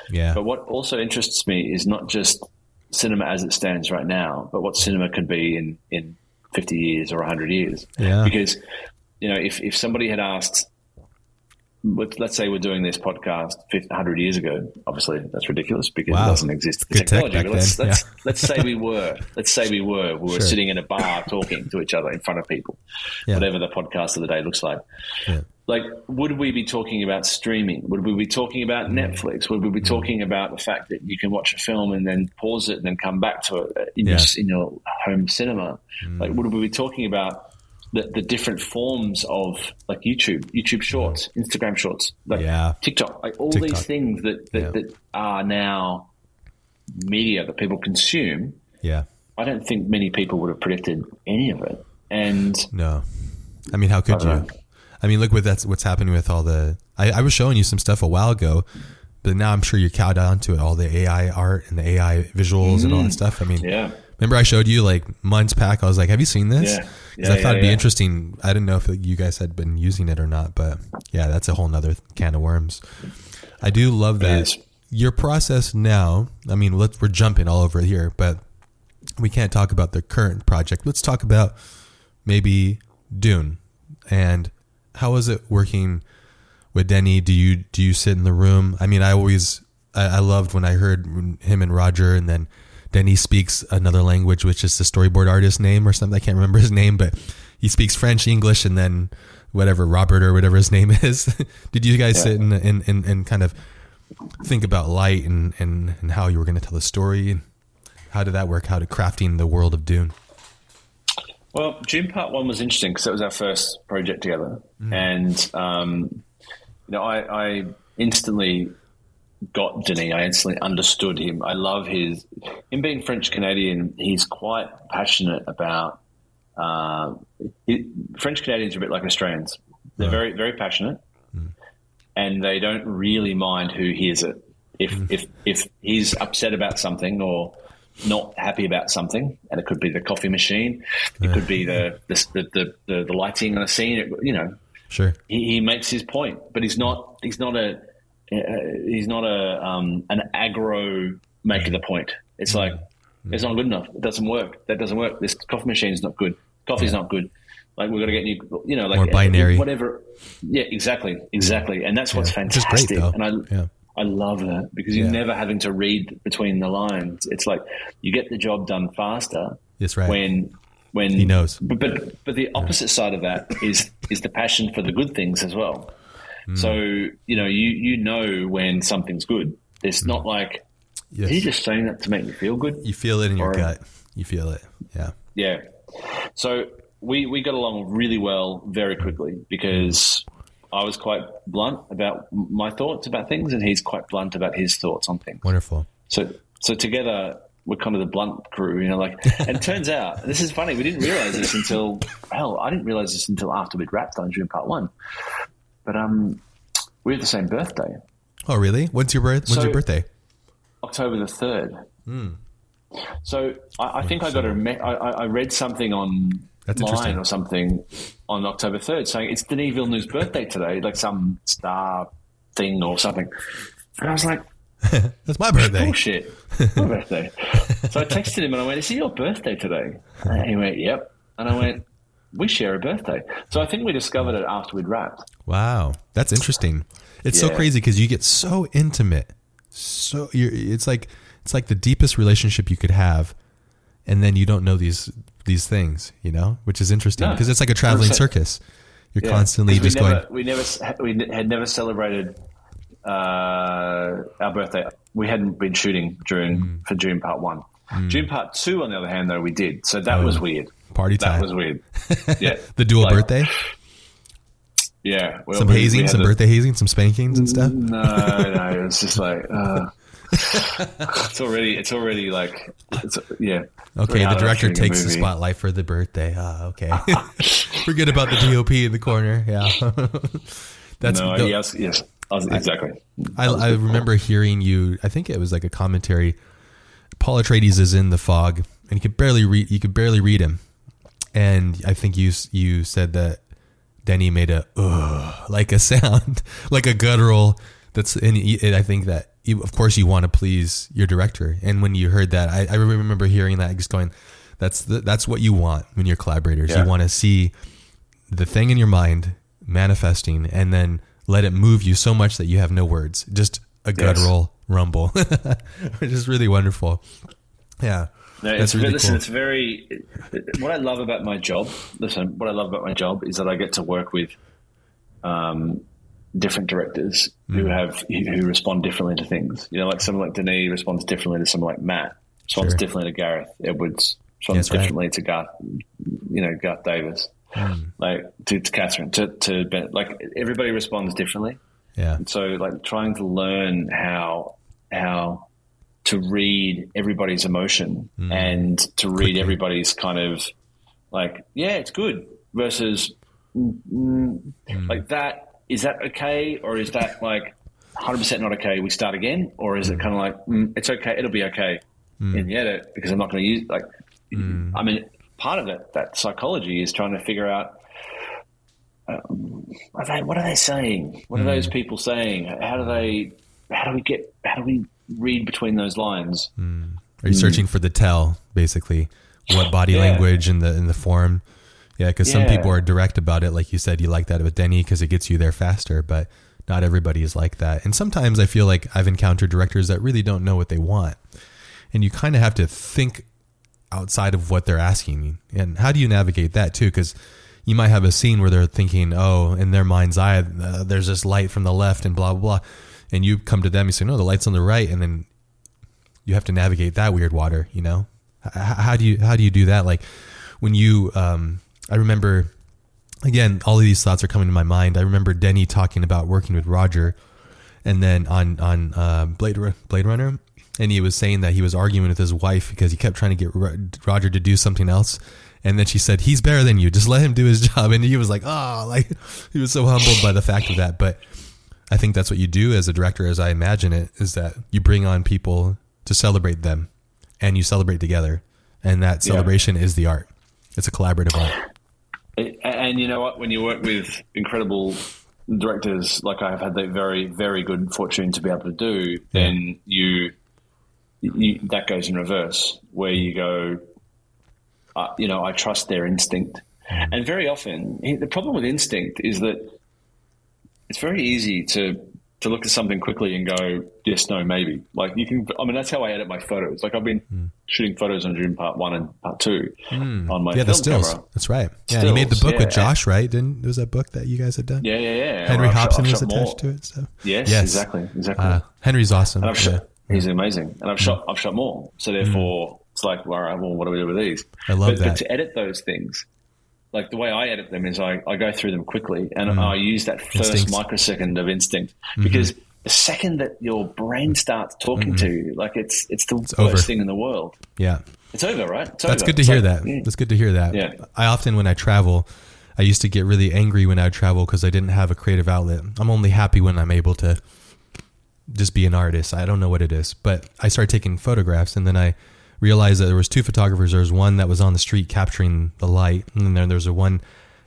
Yeah. But what also interests me is not just cinema as it stands right now, but what cinema could be in, in 50 years or 100 years. Yeah. Because, you know, if, if somebody had asked let's say we're doing this podcast 100 years ago. Obviously, that's ridiculous because wow. it doesn't exist. The technology. But let's, let's, yeah. let's, say we (laughs) were. Let's say we were. We were sure. sitting in a bar talking to each other in front of people. Yeah. Whatever the podcast of the day looks like. Yeah. Like, would we be talking about streaming? Would we be talking about mm. Netflix? Would we be mm. talking about the fact that you can watch a film and then pause it and then come back to it in, your, in your home cinema? Mm. Like, would we be talking about the, the different forms of like YouTube, YouTube Shorts, Instagram Shorts, like yeah. TikTok, like all TikTok. these things that that, yeah. that are now media that people consume. Yeah, I don't think many people would have predicted any of it. And no, I mean, how could I you? Know. I mean, look what that's what's happening with all the. I, I was showing you some stuff a while ago, but now I'm sure you're cowed down to it. All the AI art and the AI visuals mm-hmm. and all that mm-hmm. stuff. I mean, yeah. Remember, I showed you like months back. I was like, "Have you seen this?" Yeah. Yeah, I thought yeah, it'd be interesting. I didn't know if you guys had been using it or not, but yeah, that's a whole nother can of worms. I do love that your process now. I mean, let's we're jumping all over here, but we can't talk about the current project. Let's talk about maybe Dune and how is it working with Denny? Do you do you sit in the room? I mean, I always I, I loved when I heard him and Roger, and then then he speaks another language, which is the storyboard artist name or something. I can't remember his name, but he speaks French, English, and then whatever Robert or whatever his name (laughs) is. Did you guys yeah. sit and, and, and, and, kind of think about light and, and, and how you were going to tell the story? How did that work? How did crafting the world of Dune? Well, Dune Part One was interesting because it was our first project together, mm. and um, you know, I, I instantly got Denis. I instantly understood him. I love his him being French Canadian. He's quite passionate about. Uh, French Canadians are a bit like Australians. They're very very passionate, mm. and they don't really mind who hears it. If mm. if if he's upset about something or not happy about something, and it could be the coffee machine, it could be the the, the the, the lighting on a scene. It, You know, sure. He, he makes his point, but he's not he's not a he's not a um, an aggro making the point. It's mm. like it's not good enough. It doesn't work. That doesn't work. This coffee machine's not good. Coffee's yeah. not good. Like we're gonna get new, you know, like more binary, whatever. Yeah, exactly, exactly. And that's what's yeah. fantastic. Great, and I, yeah. I love that because you're never having to read between the lines. It's like you get the job done faster. That's right. When when he knows. But but, but the opposite side of that is is the passion for the good things as well. Mm. So you know, you you know when something's good. It's mm. not like yes. you just saying that to make you feel good. You feel it in your or, gut. You feel it. Yeah. Yeah. So we we got along really well very quickly because I was quite blunt about my thoughts about things, and he's quite blunt about his thoughts on things. Wonderful. So so together we're kind of the blunt crew, you know. Like, and it turns out (laughs) this is funny. We didn't realize this until hell, I didn't realize this until after we'd wrapped on Dune Part One. But um, we have the same birthday. Oh, really? When's your birth? When's so, your birthday? October the third. So I, I think I got a me- I, I read something on That's line or something on October third saying it's Denis Villeneuve's birthday today, like some star thing or something. And I was like, (laughs) That's my birthday. bullshit, my birthday. (laughs) So I texted him and I went, "Is it your birthday today?" And he went, "Yep." And I went, "We share a birthday." So I think we discovered it after we'd wrapped. Wow, that's interesting. It's so crazy because you get so intimate. So you're, it's like it's like the deepest relationship you could have, and then you don't know these these things, you know, which is interesting No, because it's like a traveling 100%. circus. You're Yeah. constantly just never, going. We never, we had never celebrated uh, our birthday. We hadn't been shooting during Mm. for Dune Part One. Dune Part Two, on the other hand, though, we did. So that was weird. Party That time. was weird. (laughs) Yeah, the dual Like, birthday, Yeah, well, some we- we hazing, had some a- birthday hazing, some spankings and stuff. No, no, it was just like uh, (laughs) it's already, it's already like, it's, yeah. Okay, the director takes the spotlight for the birthday. Ah, okay. (laughs) Forget about the DOP in the corner. Yeah, that's No, the- yes, yes, I was- exactly. I, I remember hearing you. I think it was like a commentary. Paul Atreides is in the fog, and you could barely read. You could barely read him, and I think you you said that Denny made a Ugh, like a (laughs) sound, like a guttural. That's and I think that you, of course you want to please your director, and when you heard that, I, I remember hearing that just going, "That's the, that's what you want when you're collaborators. Yeah. You want to see the thing in your mind manifesting and then let it move you so much that you have no words just a guttural rumble (laughs) which is really wonderful yeah No, that's it's, really listen, cool it's very. What I love about my job, listen, what I love about my job is that I get to work with um, different directors Hmm. who have who respond differently to things. You know, like someone like Denis responds differently to someone like Matt. Responds Sure. differently to Gareth Edwards. Responds That's right. differently to Garth, you know, Garth Davis. Hmm. Like to, to Kathryn, to, to Ben. Like everybody responds differently. yeah So like trying to learn how how to read everybody's emotion and to read everybody's kind of like yeah it's good versus mm, mm, like that is that okay? Or is that like 100% not okay we start again? Or is it kind of like mm, it's okay it'll be okay. In the edit because I'm not going to use like I mean part of it that psychology is trying to figure out um, are they, what are they saying? What are those people saying? How do they? How do we get? How do we read between those lines? are you searching for the tell basically what body Yeah. language in the in the form yeah because some people are direct about it like you said you like that with denny because it gets you there faster but not everybody is like that and sometimes i feel like i've encountered directors that really don't know what they want and you kind of have to think outside of what they're asking you. And how do you navigate that too? Because you might have a scene where they're thinking, oh, in their mind's eye, uh, there's this light from the left and blah, blah, blah. And you come to them, you say, no, the light's on the right. And then you have to navigate that weird water, you know? H- how do you, how do you do that? Like when you, um, I remember, again, all of these thoughts are coming to my mind. I remember Denny talking about working with Roger and then on on uh, Blade Blade Runner, and he was saying that he was arguing with his wife because he kept trying to get Roger to do something else, and then she said, "He's better than you. Just let him do his (laughs) job." And he was like, "Oh, like he was so humbled by the fact of that." But I think that's what you do as a director, as I imagine it, is that you bring on people to celebrate them, and you celebrate together, and that Yeah. celebration is the art. It's a collaborative art. And, and you know what? When you work with incredible directors, like I have had the very, very good fortune to be able to do, then you, you that goes in reverse, where you go, uh, you know, I trust their instinct. And very often, the problem with instinct is that it's very easy to to look at something quickly and go yes, no, maybe. Like you can. I mean, that's how I edit my photos. Like I've been hmm. shooting photos on Dune Part One and Part Two hmm. on my Yeah, the stills. camera. That's right. Yeah, you made the Stills, book with. Josh, right? Didn't there was that book that you guys had done? Yeah, yeah, yeah. Henry Well, shot- Hobson I've was attached more. to it. So Yes, Yes. exactly, exactly. uh, Henry's awesome. Yeah. shot, he's amazing, and I've hmm. shot, I've shot more. So therefore, it's like, all right, well, what do we do with these? I love but, that. But to edit those things, like the way I edit them is I, I go through them quickly, and Mm. I use that first Instincts. microsecond of instinct Mm-hmm. because the second that your brain starts talking to you, like it's it's the worst over. thing in the world. yeah. It's over, right? It's That's over. good to It's hear like, that. yeah. That's good to hear that. Yeah. I often, when I travel, I used to get really angry when I would travel because I didn't have a creative outlet. I'm only happy when I'm able to just be an artist. I don't know what it is, but I started taking photographs, and then I realized that there was two photographers. There was one that was on the street capturing the light, and then there's a one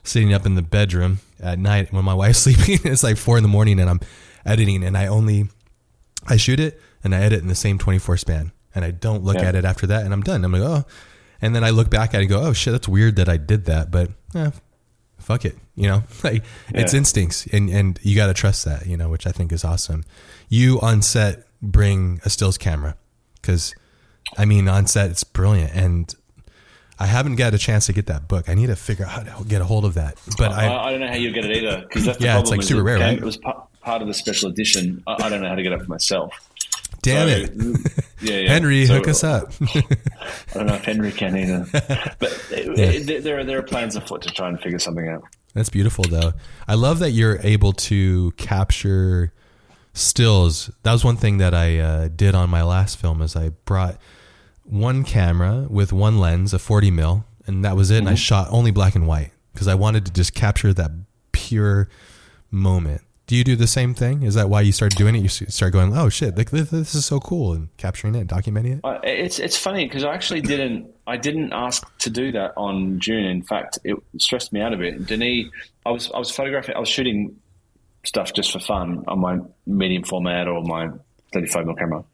sitting up in the bedroom at night when my (laughs) wife's sleeping. it's like four in the morning, and I'm editing, and I only I shoot it and I edit in the same 24 span, and I don't look Yeah. at it after that, and I'm done. I'm like, oh, and then I look back at it and go, oh shit, that's weird that I did that, but eh, fuck it, you know, (laughs) like it's instincts, and and you got to trust that, you know, which I think is awesome. You on set bring a stills camera because, I mean, on set it's brilliant, and I haven't got a chance to get that book. I need to figure out how to get a hold of that, but I, I. I don't know how you get it either because that's the Yeah, it's like super it rare, right? It was pa- part of the special edition. I, I don't know how to get it for myself. Damn So, it, (laughs) yeah, yeah. Henry, So, hook us up. (laughs) I don't know if Henry can either, (laughs) but uh, there- there are there are plans afoot to try and figure something out. That's beautiful, though. I love that you're able to capture stills. That was one thing that I uh, did on my last film. Is I brought one camera with one lens, a 40 mil, and that was it. And I shot only black and white because I wanted to just capture that pure moment. Do you do the same thing? Is that why you started doing it? You start going, "Oh shit, this, this is so cool," and capturing it, documenting it. Uh, it's it's funny because I actually didn't I didn't ask to do that on Dune. In fact, it stressed me out a bit. Denis, I was I was photographing, I was shooting stuff just for fun on my medium format or my 35 mm camera,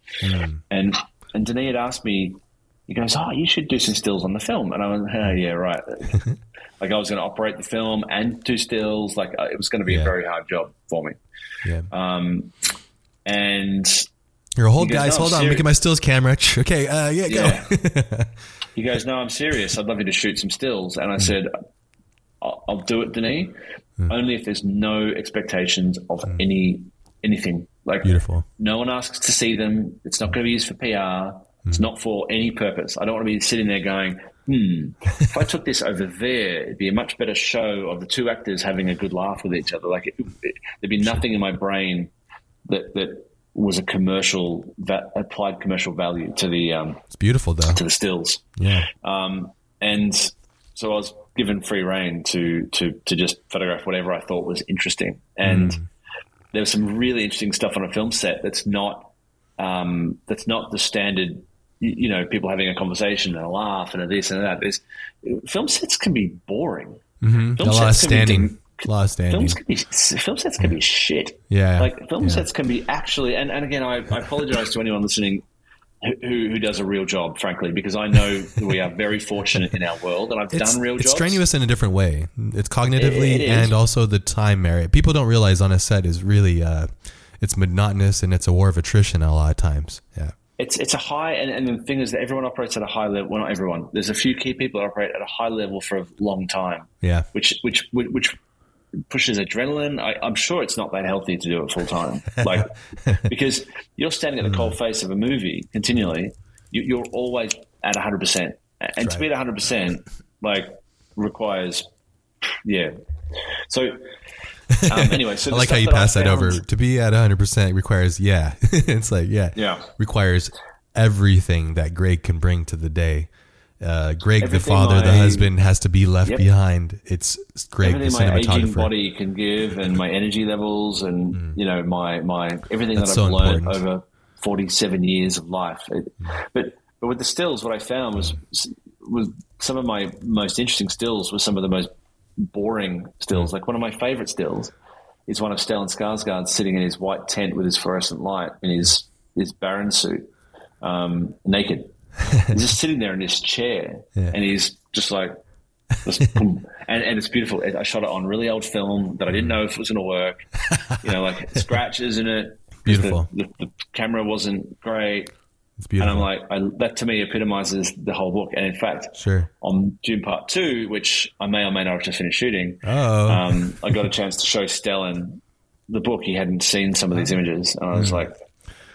and and Denis had asked me. He goes, "Oh, you should do some stills on the film," and I went, "Oh, yeah, right." (laughs) like I was going to operate the film and do stills. Like uh, it was going to be Yeah. a very hard job for me. Yeah, Um, and you're a hold, you guys Hold on, serious- making my stills camera. (laughs) Okay, uh, yeah, go. Yeah. (laughs) he goes, "No, I'm serious. I'd love you to shoot some stills." And I said, "I'll, I'll do it, Denis, only if there's no expectations of any anything. Like. Beautiful. no one asks to see them. It's not going to be used for PR. It's Hmm. not for any purpose. I don't want to be sitting there going." Hmm. If I took this over there, it'd be a much better show of the two actors having a good laugh with each other. Like it, it, there'd be nothing in my brain that that was a commercial that applied commercial value to the um, It's beautiful, though. to the stills. Yeah. Um, and so I was given free reign to, to, to just photograph whatever I thought was interesting. And there was some really interesting stuff on a film set that's not, um, that's not the standard, you, know, people having a conversation and a laugh and a this and that. There's, film sets can be boring. hmm Film A lot of sets can be standing. A lot of standing. Films can be film sets can be shit. Yeah. like film Yeah. sets can be actually. And, and again, I, I apologize to anyone listening who, who does a real job, frankly, because I know we are very fortunate in our world, and I've it's, done real it's jobs. strenuous in a different way. It's cognitively It- it and also the time merit. People don't realize on a set is really uh, it's monotonous and it's a war of attrition a lot of times. Yeah. It's it's a high, and, and the thing is that everyone operates at a high level. Well, not everyone. There's a few key people that operate at a high level for a long time, Yeah. which which which pushes adrenaline. I, I'm sure it's not that healthy to do it full time, (laughs) like because you're standing at the cold face of a movie continually. You, you're always at 100, percent and to be at 100, percent like requires, yeah. So um, (laughs) anyway, so I like how you that pass that over. To be at 100% requires, yeah. (laughs) it's like, yeah. Yeah. Requires everything that Greig can bring to the day. Uh, Greig, the Everything father, the husband, has to be left Yep. behind. It's Greig, the everything my aging cinematographer. body can give and my energy levels and you know my my everything That's that I've so learned important. over 47 years of life It- but but with the stills what I found was was some of my most interesting stills were some of the most boring stills like one of my favorite stills is one of Stellan Skarsgård sitting in his white tent with his fluorescent light in his his Baron suit um, naked (laughs) he's just sitting there in his chair Yeah. and he's just like just (laughs) and, and it's beautiful. I shot it on really old film that I didn't know if it was going to work. You know, like (laughs) scratches in it. Beautiful. The, the, the camera wasn't great, It's and. I'm like, I, that to me epitomizes the whole book. And in fact, sure. on Dune Part Two, which I may or may not have just finished shooting, um, I got a (laughs) chance to show Stellan the book. He hadn't seen some of these images, and I was like, it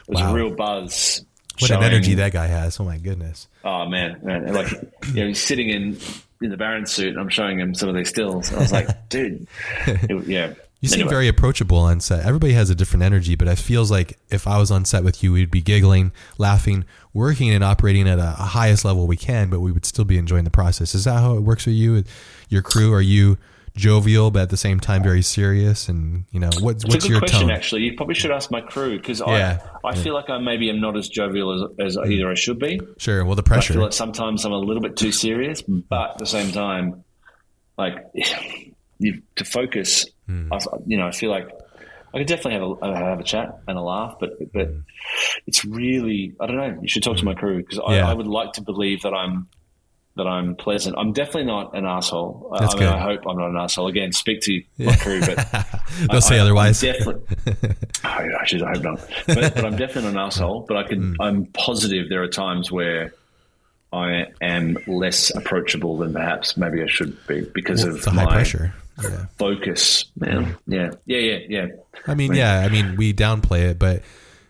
was. Wow. a real buzz. what an energy that guy has. Oh, my goodness. Oh man, man. Like you know, he's sitting in in the Baron suit, and I'm showing him some of these stills. I was like, (laughs) dude, it- yeah. You seem Anyway. very approachable on set. Everybody has a different energy, but it feels like if I was on set with you, we'd be giggling, laughing, working and operating at a, highest level we can, but we would still be enjoying the process. Is that how it works for you, your crew? Are you jovial, but at the same time very serious? And you know, what's It's what's a good your question, tone? actually. You probably should ask my crew because Yeah. I, I feel like I maybe am not as jovial as, as mm. either I should be. Sure. Well, the I feel pressure. like sometimes I'm a little bit too serious, but at the same time, like (sighs) you, to focus, Hmm. I, you know, I feel like I could definitely have a have a chat and a laugh, but but it's really I don't know. You should talk to my crew because I. Yeah. I would like to believe that I'm that I'm pleasant. I'm definitely not an asshole. I- That's I mean, good. I hope I'm not an asshole. Again, speak to my crew, but (laughs) They'll say I- I'm otherwise. definitely. I, I should. I hope not. But, but I'm definitely not an asshole. But I can. Hmm. I'm positive there are times where I am less approachable than perhaps maybe I should be because Well, of a high my pressure. Yeah. focus. Man, yeah, yeah, yeah, yeah. I mean, yeah, I mean, we downplay it, but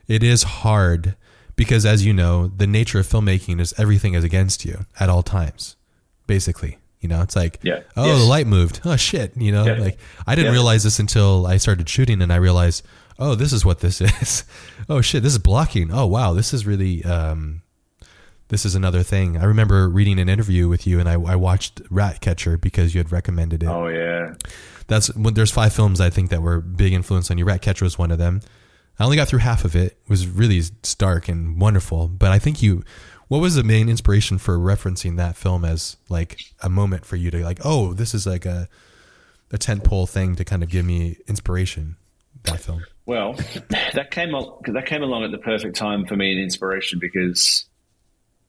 it is hard because, as you know, the nature of filmmaking is everything is against you at all times, basically. You know, it's like, Yeah. oh, Yes. the light moved. Oh, shit. You know, Yeah. like I didn't Yeah. realize this until I started shooting and I realized, oh, this is what this (laughs) is. oh, shit, this is blocking. Oh, wow, this is really, um, this is another thing. I remember reading an interview with you and I, I watched Ratcatcher because you had recommended it Oh yeah. that's when there's five films I think that were big influence on you. Ratcatcher was one of them. I only got through half of it. It was really stark and wonderful. But I think you, what was the main inspiration for referencing that film as like a moment for you to like, oh, this is like a a tentpole thing to kind of give me inspiration. That film. Well, that came that came along at the perfect time for me and inspiration because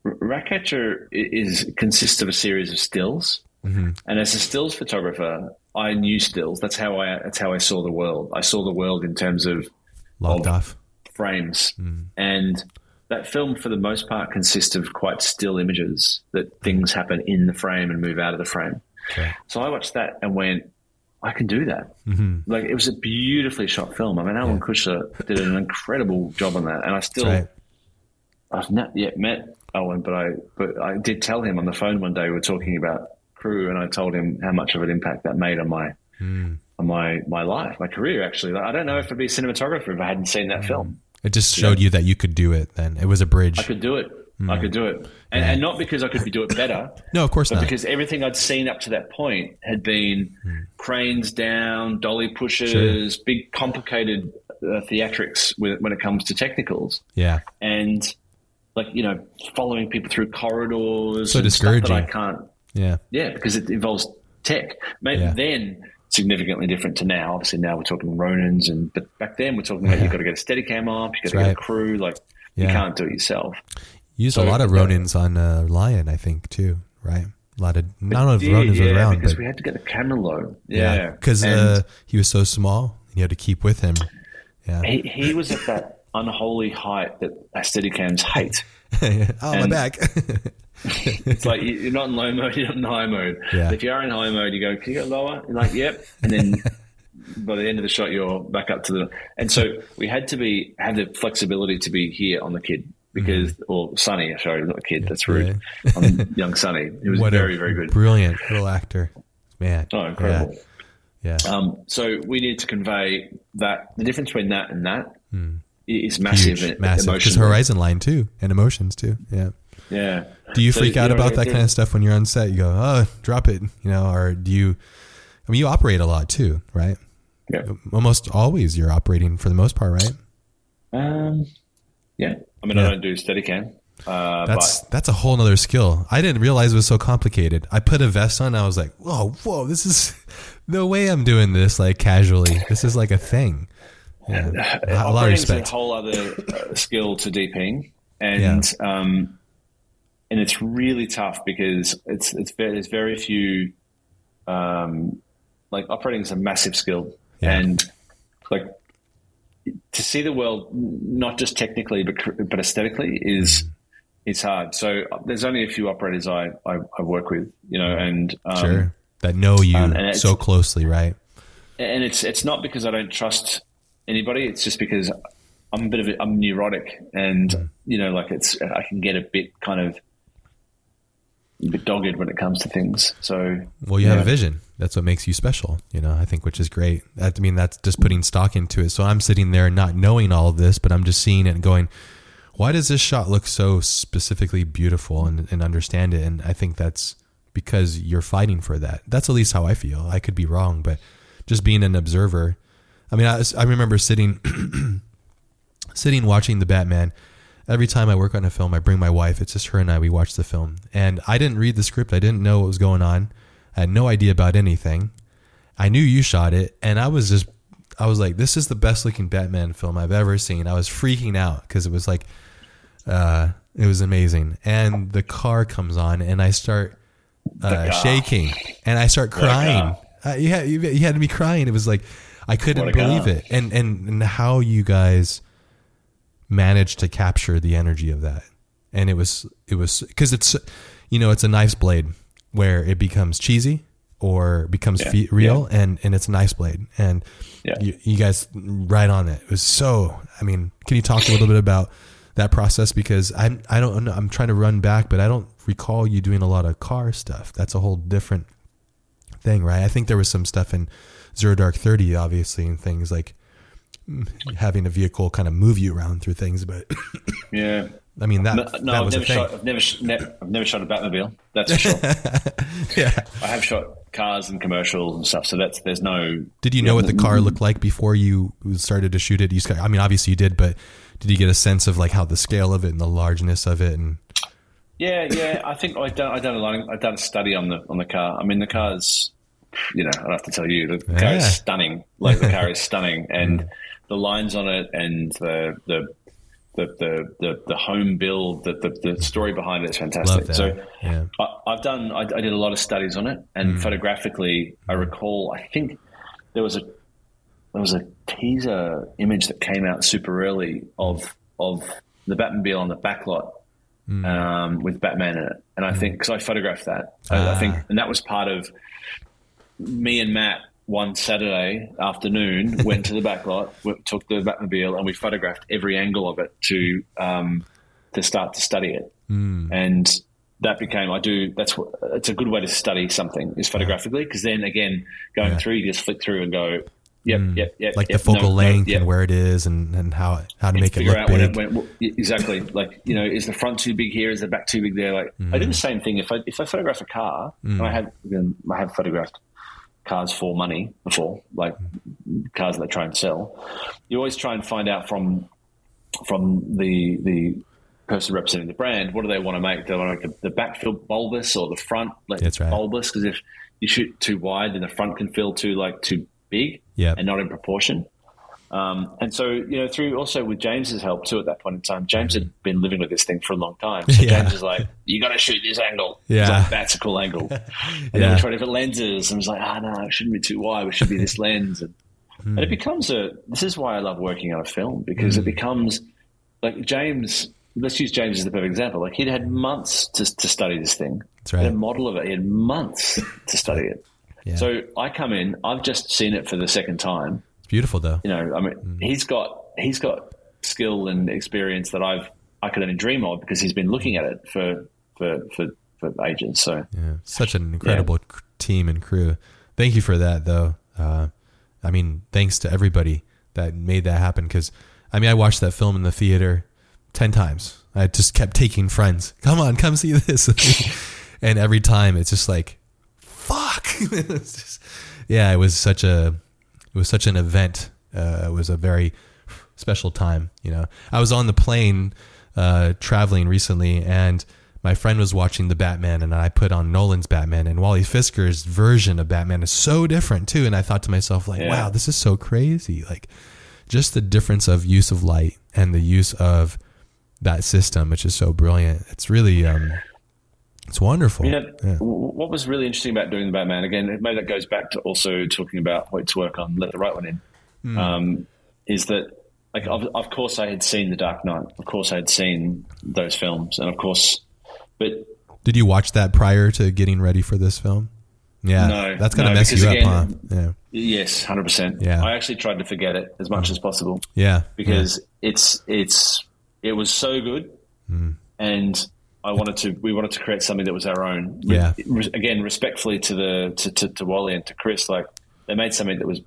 Ratcatcher is consists of a series of stills, mm-hmm. and as a stills photographer, I knew stills. That's how I that's how I saw the world. I saw the world in terms of Locked Of- off. frames, mm. and that film for the most part consists of quite still images that mm. things happen in the frame and move out of the frame. Okay. So I watched that and went, I can do that. Mm-hmm. Like it was a beautifully shot film. I mean, Alwin Küchler did an incredible job on that, and I still, Right. I've not yet met Alwin, but I, but I did tell him on the phone one day we were talking about crew, and I told him how much of an impact that made on my, Hmm. on my my life, my career. Actually, I don't know if I'd be a cinematographer if I hadn't seen that film. It just showed you that you could do it. Then it was a bridge. I could do it. I could do it, and, and not because I could do it better. (laughs) no, of course not. because everything I'd seen up to that point had been cranes down, dolly pushers, big complicated uh, theatrics with, when it comes to technicals, yeah. and like you know, following people through corridors. So that I discouraging. can't. Yeah. Yeah, because it involves tech. Maybe Yeah. then significantly different to now. Obviously now we're talking Ronins, and but back then we're talking about you've got to get a Steadicam up, you've got to That's get a crew. Like you can't do it yourself. Used a lot of Ronins on uh, Lion, I think, too. Right. A lot of not all of Yeah, Ronins was yeah, around, because but we had to get the camera low. Yeah, Yeah, because uh, he was so small, and you had to keep with him. Yeah. he, he was at that unholy height that Steadicams hate. (laughs) oh, my back. (laughs) It's like you- you're not in low mode, you're not in high mode. Yeah. If you are in high mode, you go, can you go lower? You're like, yep. And then (laughs) by the end of the shot, you're back up to the. And so we had to be have the flexibility to be here on the kid because, or Sonny, sorry, not the kid. That's rude. on young Sonny, he was what very, very good. brilliant little actor, man. Oh, incredible. Yeah, yeah. Um, so we need to convey that the difference between that and that is massive. Huge, massive. Because. Horizon Line too, and emotions too. Yeah. Yeah. Do you So, freak out know, about that it- kind of stuff when you're on set? You go, oh, drop it, you know, or do you? I mean, you operate a lot too, right? Yeah. Almost always, you're operating for the most part, right? Um, yeah. I mean, Yeah. I don't do Steadicam. Uh, That's but that's a whole other skill. I didn't realize it was so complicated. I put a vest on. I was like, whoa, whoa, this is (laughs) no way I'm doing this like casually. This is like a thing. Yeah. A lot of respect. a whole other uh, skill to DPing, and um, and it's really tough because it's it's very, there's very few. Um, like operating is a massive skill, Yeah. and like to see the world not just technically but but aesthetically is Mm. it's hard. So uh, there's only a few operators I I, I work with, you know, and um, Sure. That know you um, so closely, right? and it's it's not because I don't trust anybody. It's just because I'm a bit of a, I'm neurotic, and mm. you know, like it's I can get a bit kind of a bit dogged when it comes to things. So Well, you have a vision. That's what makes you special, you know, I think, which is great. That, I mean, that's just putting stock into it. So I'm sitting there not knowing all of this, but I'm just seeing it and going, why does this shot look so specifically beautiful and, and understand it? And I think that's because you're fighting for that. That's at least how I feel. I could be wrong, but just being an observer. I mean, I, I remember sitting, (clears throat) sitting watching the Batman. Every time I work on a film, I bring my wife. It's just her and I. We watch the film, and I didn't read the script. I didn't know what was going on. I had no idea about anything. I knew you shot it, and I was just, I was like, this is the best looking Batman film I've ever seen. I was freaking out because it was like, uh, it was amazing. And the car comes on, and I start uh, shaking, and I start crying. Uh, you had you, you had me crying. It was like I couldn't believe it, and and and how you guys managed to capture the energy of that, and it was it was because it's you know it's a knife's blade where it becomes cheesy or becomes Yeah. fe- real, and and it's a knife's blade, and Yeah. you, you guys right on it. It was so. I mean, can you talk a little bit about that process because I'm I don't know. I'm trying to run back, but I don't recall you doing a lot of car stuff. That's a whole different thing, right? I think there was some stuff in Zero Dark Thirty, obviously, and things like mm, having a vehicle kind of move you around through things. But (coughs) Yeah. I mean that No, no that I've was a never thing. shot. I've never, sh- ne- I've never shot a Batmobile. That's for sure. (laughs) yeah. I have shot cars and commercials and stuff. So that's there's no. Did you know what the car looked like before you started to shoot it? You, I mean, obviously you did, but did you get a sense of like how the scale of it and the largeness of it? And Yeah, yeah. I think I done. I done a. I done a study on the on the car. I mean, the car's. You know, I don't have to tell you. The car Yeah. is stunning. Like the car is (laughs) stunning, mm. and the lines on it, and the the. The, the, the, home build, the, the, the story behind it is fantastic. So Yeah. I, I've done, I, I did a lot of studies on it, and mm. photographically, I mm. recall, I think there was a there was a teaser image that came out super early of of the Batmobile on the back lot um, with Batman in it, and I think because I photographed that, I, I ah. think, and that was part of me and Matt one Saturday afternoon (laughs) went to the back lot, took the Batmobile, and we photographed every angle of it to um, to start to study it, hmm. and that became I do that's what it's a good way to study something is photographically because then again going Yeah. through you just flick through and go yep hmm. yep yep like yep, the focal no, no, length yep. and where it is and, and how how to make it look out when big. it, when, exactly like you know is the front too big here? Is the back too big there? Like I do hmm. the same thing. If I if I photograph a car and I have I have photographed cars for money before like cars that I try and sell. You always try and find out from from the the person representing the brand what do they want to make? Do they want to make the, the back feel bulbous or the front like That's right. bulbous? Because if you shoot too wide then the front can feel too like too big and not in proportion um, and so, you know, through also with James's help too at that point in time, James had been living with this thing for a long time. So (laughs) Yeah. James was like, you got to shoot this angle. Yeah. like, that's a cool angle. (laughs) And then Yeah. we tried different lenses and was like, ah, no, it shouldn't be too wide. It should be this lens. And, Hmm. and it becomes a, this is why I love working on a film because it becomes like James, let's use James as the perfect example. Like he'd had months to, to study this thing. That's He had a model of it. He had months to study it. (laughs) Yeah. So I come in, I've just seen it for the second time beautiful though. you know, I mean, Mm. he's got he's got skill and experience that I've I could only dream of because he's been looking at it for for for, for ages. So Yeah, such an incredible c team and crew. Thank you for that, though. Uh, I mean, thanks to everybody that made that happen. Because I mean, I watched that film in the theater ten times. I just kept taking friends. Come on, come see this. (laughs) and every time, it's just like, fuck. (laughs) It's just- yeah, it was such a, it was such an event. Uh, it was a very special time. You know, I was on the plane uh, traveling recently, and my friend was watching the Batman, and I put on Nolan's Batman, and Wally Pfister's version of Batman is so different too. And I thought to myself, like, Yeah. wow, this is so crazy. Like, just the difference of use of light and the use of that system, which is so brilliant. It's really, um, it's wonderful. you know, Yeah. what was really interesting about doing the Batman again? Maybe that goes back to also talking about Hoyte's work on Let the Right One In. Hmm. Um, is that like of, of course I had seen The Dark Knight, of course I had seen those films, and of course, but Did you watch that prior to getting ready for this film? Yeah, No, that's gonna no, mess you again- up, huh? Yeah, yes, hundred percent. Yeah. I actually tried to forget it as much as possible. yeah, because it's it's it was so good, Hmm. and I wanted to we wanted to create something that was our own. Yeah. Re- again, respectfully to the to, to, to Wally and to Chris, like they made something that was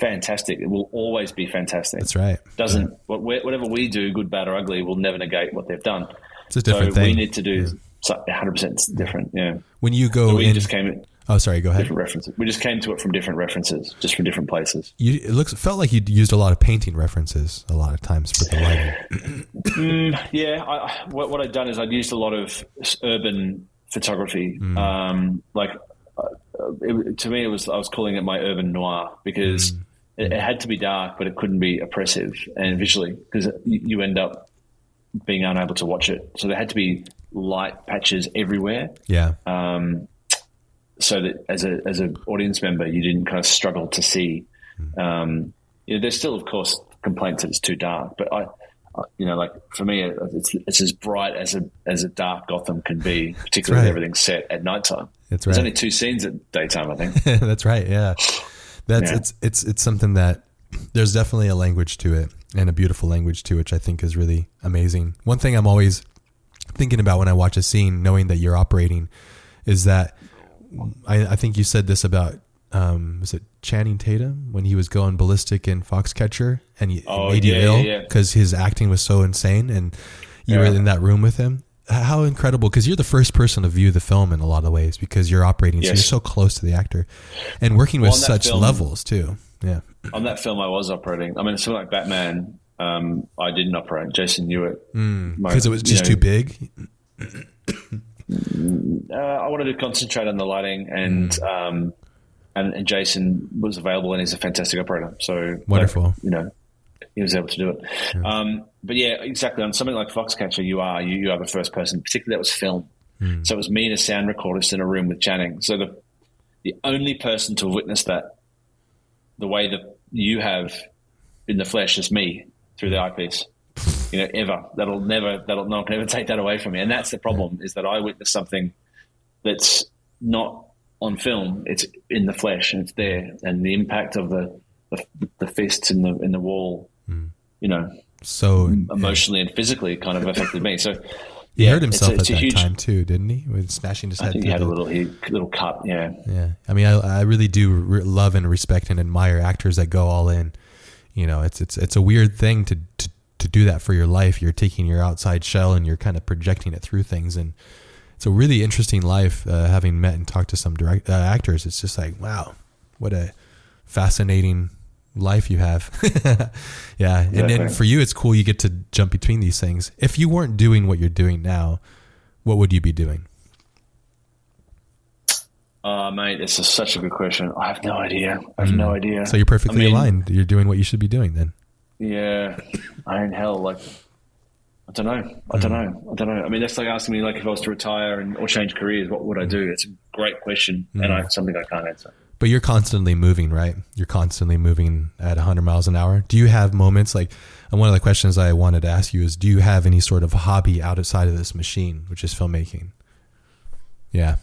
fantastic. It will always be fantastic. that's right. Doesn't what whatever we do, good, bad, or ugly, will never negate what they've done. It's a different so thing. we need to do So 100 percent different. Yeah. When you go So we in, just came oh, sorry, go ahead. different references. We just came to it from different references, just from different places. You, it looks felt like you used a lot of painting references a lot of times for the lighting. Yeah, I, what, what I'd done is I'd used a lot of urban photography. Mm. Um, like uh, it, to me, it was I was calling it my urban noir because Mm. it, it had to be dark, but it couldn't be oppressive and visually because you, you end up being unable to watch it. So there had to be light patches everywhere, Yeah, um, so that as a as an audience member, you didn't kind of struggle to see. Um, you know, there's still, of course, complaints that it's too dark, but I, I you know, like for me, it's it's as bright as a as a dark Gotham can be, particularly right. everything's set at nighttime. That's There's only two scenes at daytime, I think. (laughs) That's right. Yeah, that's Yeah. it's it's it's something that there's definitely a language to it and a beautiful language to which I think is really amazing. One thing I'm always thinking about when I watch a scene, knowing that you're operating, is that I, I think you said this about um, was it Channing Tatum when he was going ballistic in Foxcatcher and he Oh, made you yeah, ill yeah, yeah. because his acting was so insane and you were in that room with him. How incredible! Because you're the first person to view the film in a lot of ways because you're operating, so you're so close to the actor and working with Well, that such film- levels too. Yeah, On that film, I was operating. I mean, something like Batman, um, I didn't operate. Jason knew it because it was you just know, too big. (coughs) uh, I wanted to concentrate on the lighting, and Mm. um, and, and Jason was available, and he's a fantastic operator. So like, Wonderful. you know, he was able to do it. Um, but yeah, exactly. On something like Foxcatcher, you are you, you are the first person. Particularly that was film, Mm. so it was me and a sound recordist in a room with Channing. So the the only person to witness that, the way that you have in the flesh, is me through the eyepiece you know, ever. That'll never, that'll no one can ever take that away from me. And that's the problem is that I witnessed something that's not on film. It's in the flesh and it's there. And the impact of the, the, the fists in the, in the wall, hmm. you know, So emotionally and physically kind of affected me. So he yeah, hurt it's himself a- it's at that huge- time too, didn't he? With smashing his I head. think he had a little, he, little cut. Yeah. Yeah, I mean, I, I really do re- love and respect and admire actors that go all in. You know, it's it's it's a weird thing to to, to do that for your life. You're taking your outside shell and you're kind of projecting it through things, and it's a really interesting life. Uh, having met and talked to some direct uh, actors, it's just like wow, what a fascinating life you have. (laughs) yeah, and then Exactly. for you, it's cool. You get to jump between these things. If you weren't doing what you're doing now, what would you be doing? Uh, mate, this is such a good question. I have no idea. I have no idea. Mm. So you're perfectly I mean, aligned. You're doing what you should be doing then. Yeah, I mean, hell, like, I don't know. I don't hmm. know. I don't know. I mean, that's like asking me, like, if I was to retire and or change careers, what would I do? It's a great question, and hmm. I, something I can't answer. But you're constantly moving, right? You're constantly moving at 100 miles an hour. Do you have moments like, and one of the questions I wanted to ask you is, do you have any sort of hobby outside of this machine, which is filmmaking? Yeah.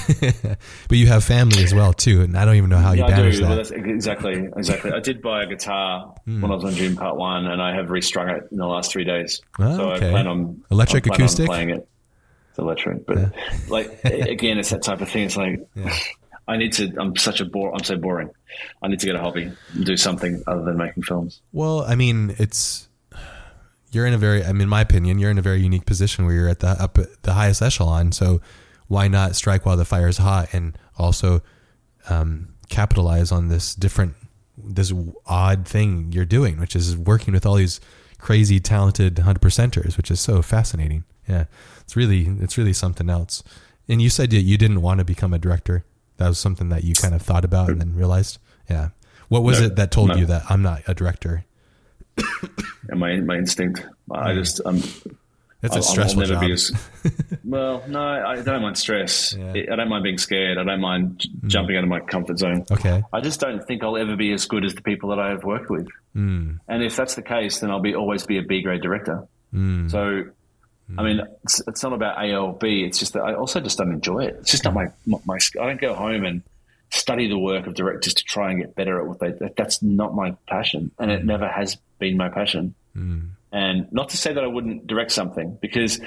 (laughs) but you have family as well too, and I don't even know how you Yeah, I manage. Well, that. exactly, exactly. I did buy a guitar Hmm. when I was on Dune Part One, and I have restrung it in the last three days. Oh, so okay. I plan on Electric plan on acoustic? playing it. It's electric, but like again, it's that type of thing. It's like I need to. I'm such a bore. I'm so boring. I need to get a hobby and do something other than making films. Well, I mean, it's you're in a very, I mean, in my opinion, you're in a very unique position where you're at the up at the highest echelon. So why not strike while the fire is hot and also um, capitalize on this different, this odd thing you're doing, which is working with all these crazy talented hundred percenters, which is so fascinating. Yeah, it's really, it's really something else. And you said that you didn't want to become a director. That was something that you kind of thought about and then realized. Yeah. What was No, it that told no. you that I'm not a director? (coughs) And my my instinct. I just I'm I'll- a stressful job. be as well. No, I don't mind stress. Yeah. Mm. I don't mind being scared. I don't mind j- jumping out of my comfort zone. okay. I just don't think I'll ever be as good as the people that I have worked with. Mm. And if that's the case, then I'll be always be a B grade director. Mm. So, I mean, it's, it's not about A or B. It's just that I also just don't enjoy it. It's just not my, my, my I don't go home and study the work of directors to try and get better at what they. that- That's not my passion, and it never has been my passion. And not to say that I wouldn't direct something, because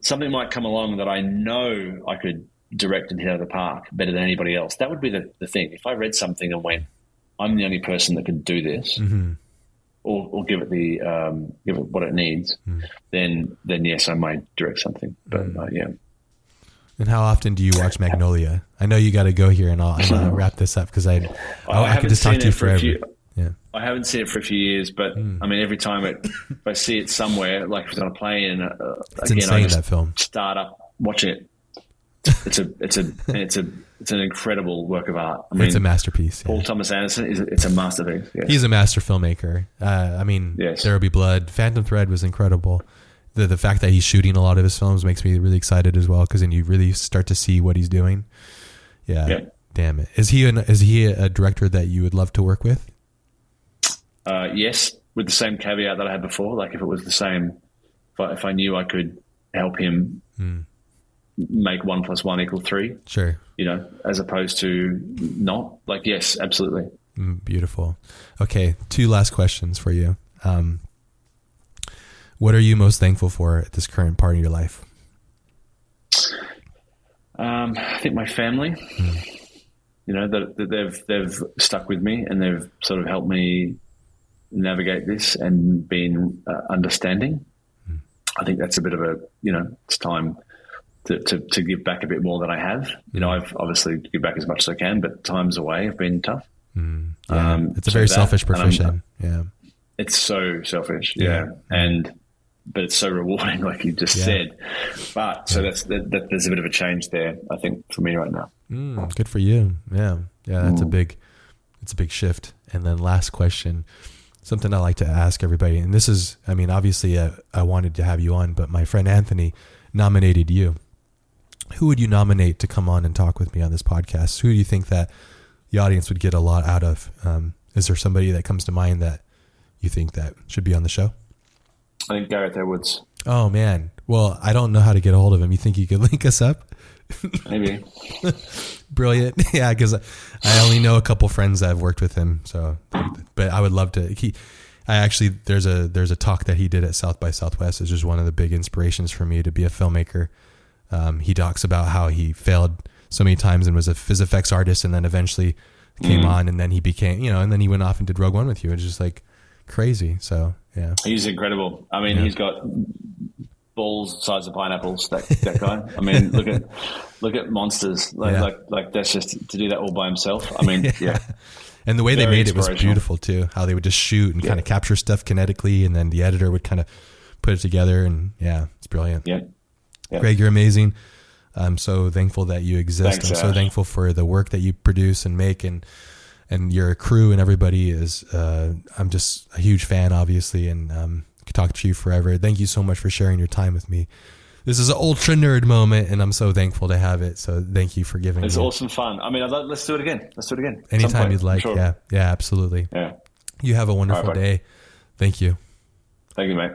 something might come along that I know I could direct and hit out of the park better than anybody else. That would be the, the thing. If I read something and went, I'm the only person that can do this, or, or give it the um, give it what it needs, Hmm. then then yes, I might direct something. But uh, yeah, And how often do you watch Magnolia? I know you got to go here, and I'll, gonna (laughs) wrap this up because I, I, I, haven't could just talk to you it for a forever. Yeah, I haven't seen it for a few years, but Hmm. I mean, every time it, if I see it somewhere, like if it's on a plane, uh, it's again, I just that film. start up watching it. It's a, it's a, (laughs) it's a, it's an incredible work of art. I mean, it's a masterpiece. yeah. Paul Thomas Anderson is, it's a masterpiece. Yeah. He's a master filmmaker. Uh, I mean, Yes. There Will Be Blood, Phantom Thread was incredible. The the fact that he's shooting a lot of his films makes me really excited as well because then you really start to see what he's doing. Yeah, Yeah. damn it. Is he an, is he a director that you would love to work with? Uh, yes, with the same caveat that I had before. Like if it was the same, if I, if I knew I could help him Hmm. make one plus one equal three, Sure. you know, as opposed to not. Like yes, absolutely. Mm, Beautiful. Okay, two last questions for you. Um, what are you most thankful for at this current part of your life? Um, I think my family, you know, that, that they've they've stuck with me and they've sort of helped me navigate this and been uh, understanding. I think that's a bit of a you know it's time to, to, to give back a bit more than I have. You know, I've obviously give back as much as I can, but times away have been tough. Yeah, Um, it's a so very that- selfish profession. yeah. It's so selfish, Yeah. yeah, and but it's so rewarding, (laughs) like you just Yeah. said. But so that's that, that, there's a bit of a change there, I think, for me right now. Mm, good for you. Yeah. Yeah, that's a big it's a big shift. And then last question, something I like to ask everybody, and this is I mean, obviously uh, I wanted to have you on, but my friend Anthony nominated you. Who would you nominate to come on and talk with me on this podcast? Who do you think that the audience would get a lot out of? Um, is there somebody that comes to mind that you think that should be on the show? I think Gareth Edwards, Oh man. Well, I don't know how to get a hold of him. You think you could (laughs) link us up? Maybe. (laughs) Brilliant. (laughs) Yeah, because I only know a couple friends that have worked with him. So, but I would love to. He, I actually there's a there's a talk that he did at South by Southwest. It's just one of the big inspirations for me to be a filmmaker. Um, he talks about how he failed so many times and was a phys effects artist, and then eventually came on, and then he became you know, and then he went off and did Rogue One with you. It's just like crazy. So yeah, He's incredible. I mean, Yeah. he's got balls the size of pineapples. That that guy. I mean, look at (laughs) look at monsters. Like Yeah. like, like that's just to do that all by himself. I mean, (laughs) yeah, And the way they made it was beautiful too. How they would just shoot and kind of capture stuff kinetically, and then the editor would kind of put it together. And yeah, it's brilliant. yeah. Yeah. Greig, you're amazing. I'm so thankful that you exist. Thanks, I'm so Ash. thankful for the work that you produce and make, and and your crew and everybody is. Uh, I'm just a huge fan, obviously, and um, could talk to you forever. Thank you so much for sharing your time with me. This is an ultra nerd moment, and I'm so thankful to have it. So thank you for giving. It's me awesome fun. I mean, I'd like, let's do it again. Let's do it again. Anytime point, you'd like. sure. Yeah, yeah, absolutely. Yeah. You have a wonderful right, day. Thank you. Thank you, mate.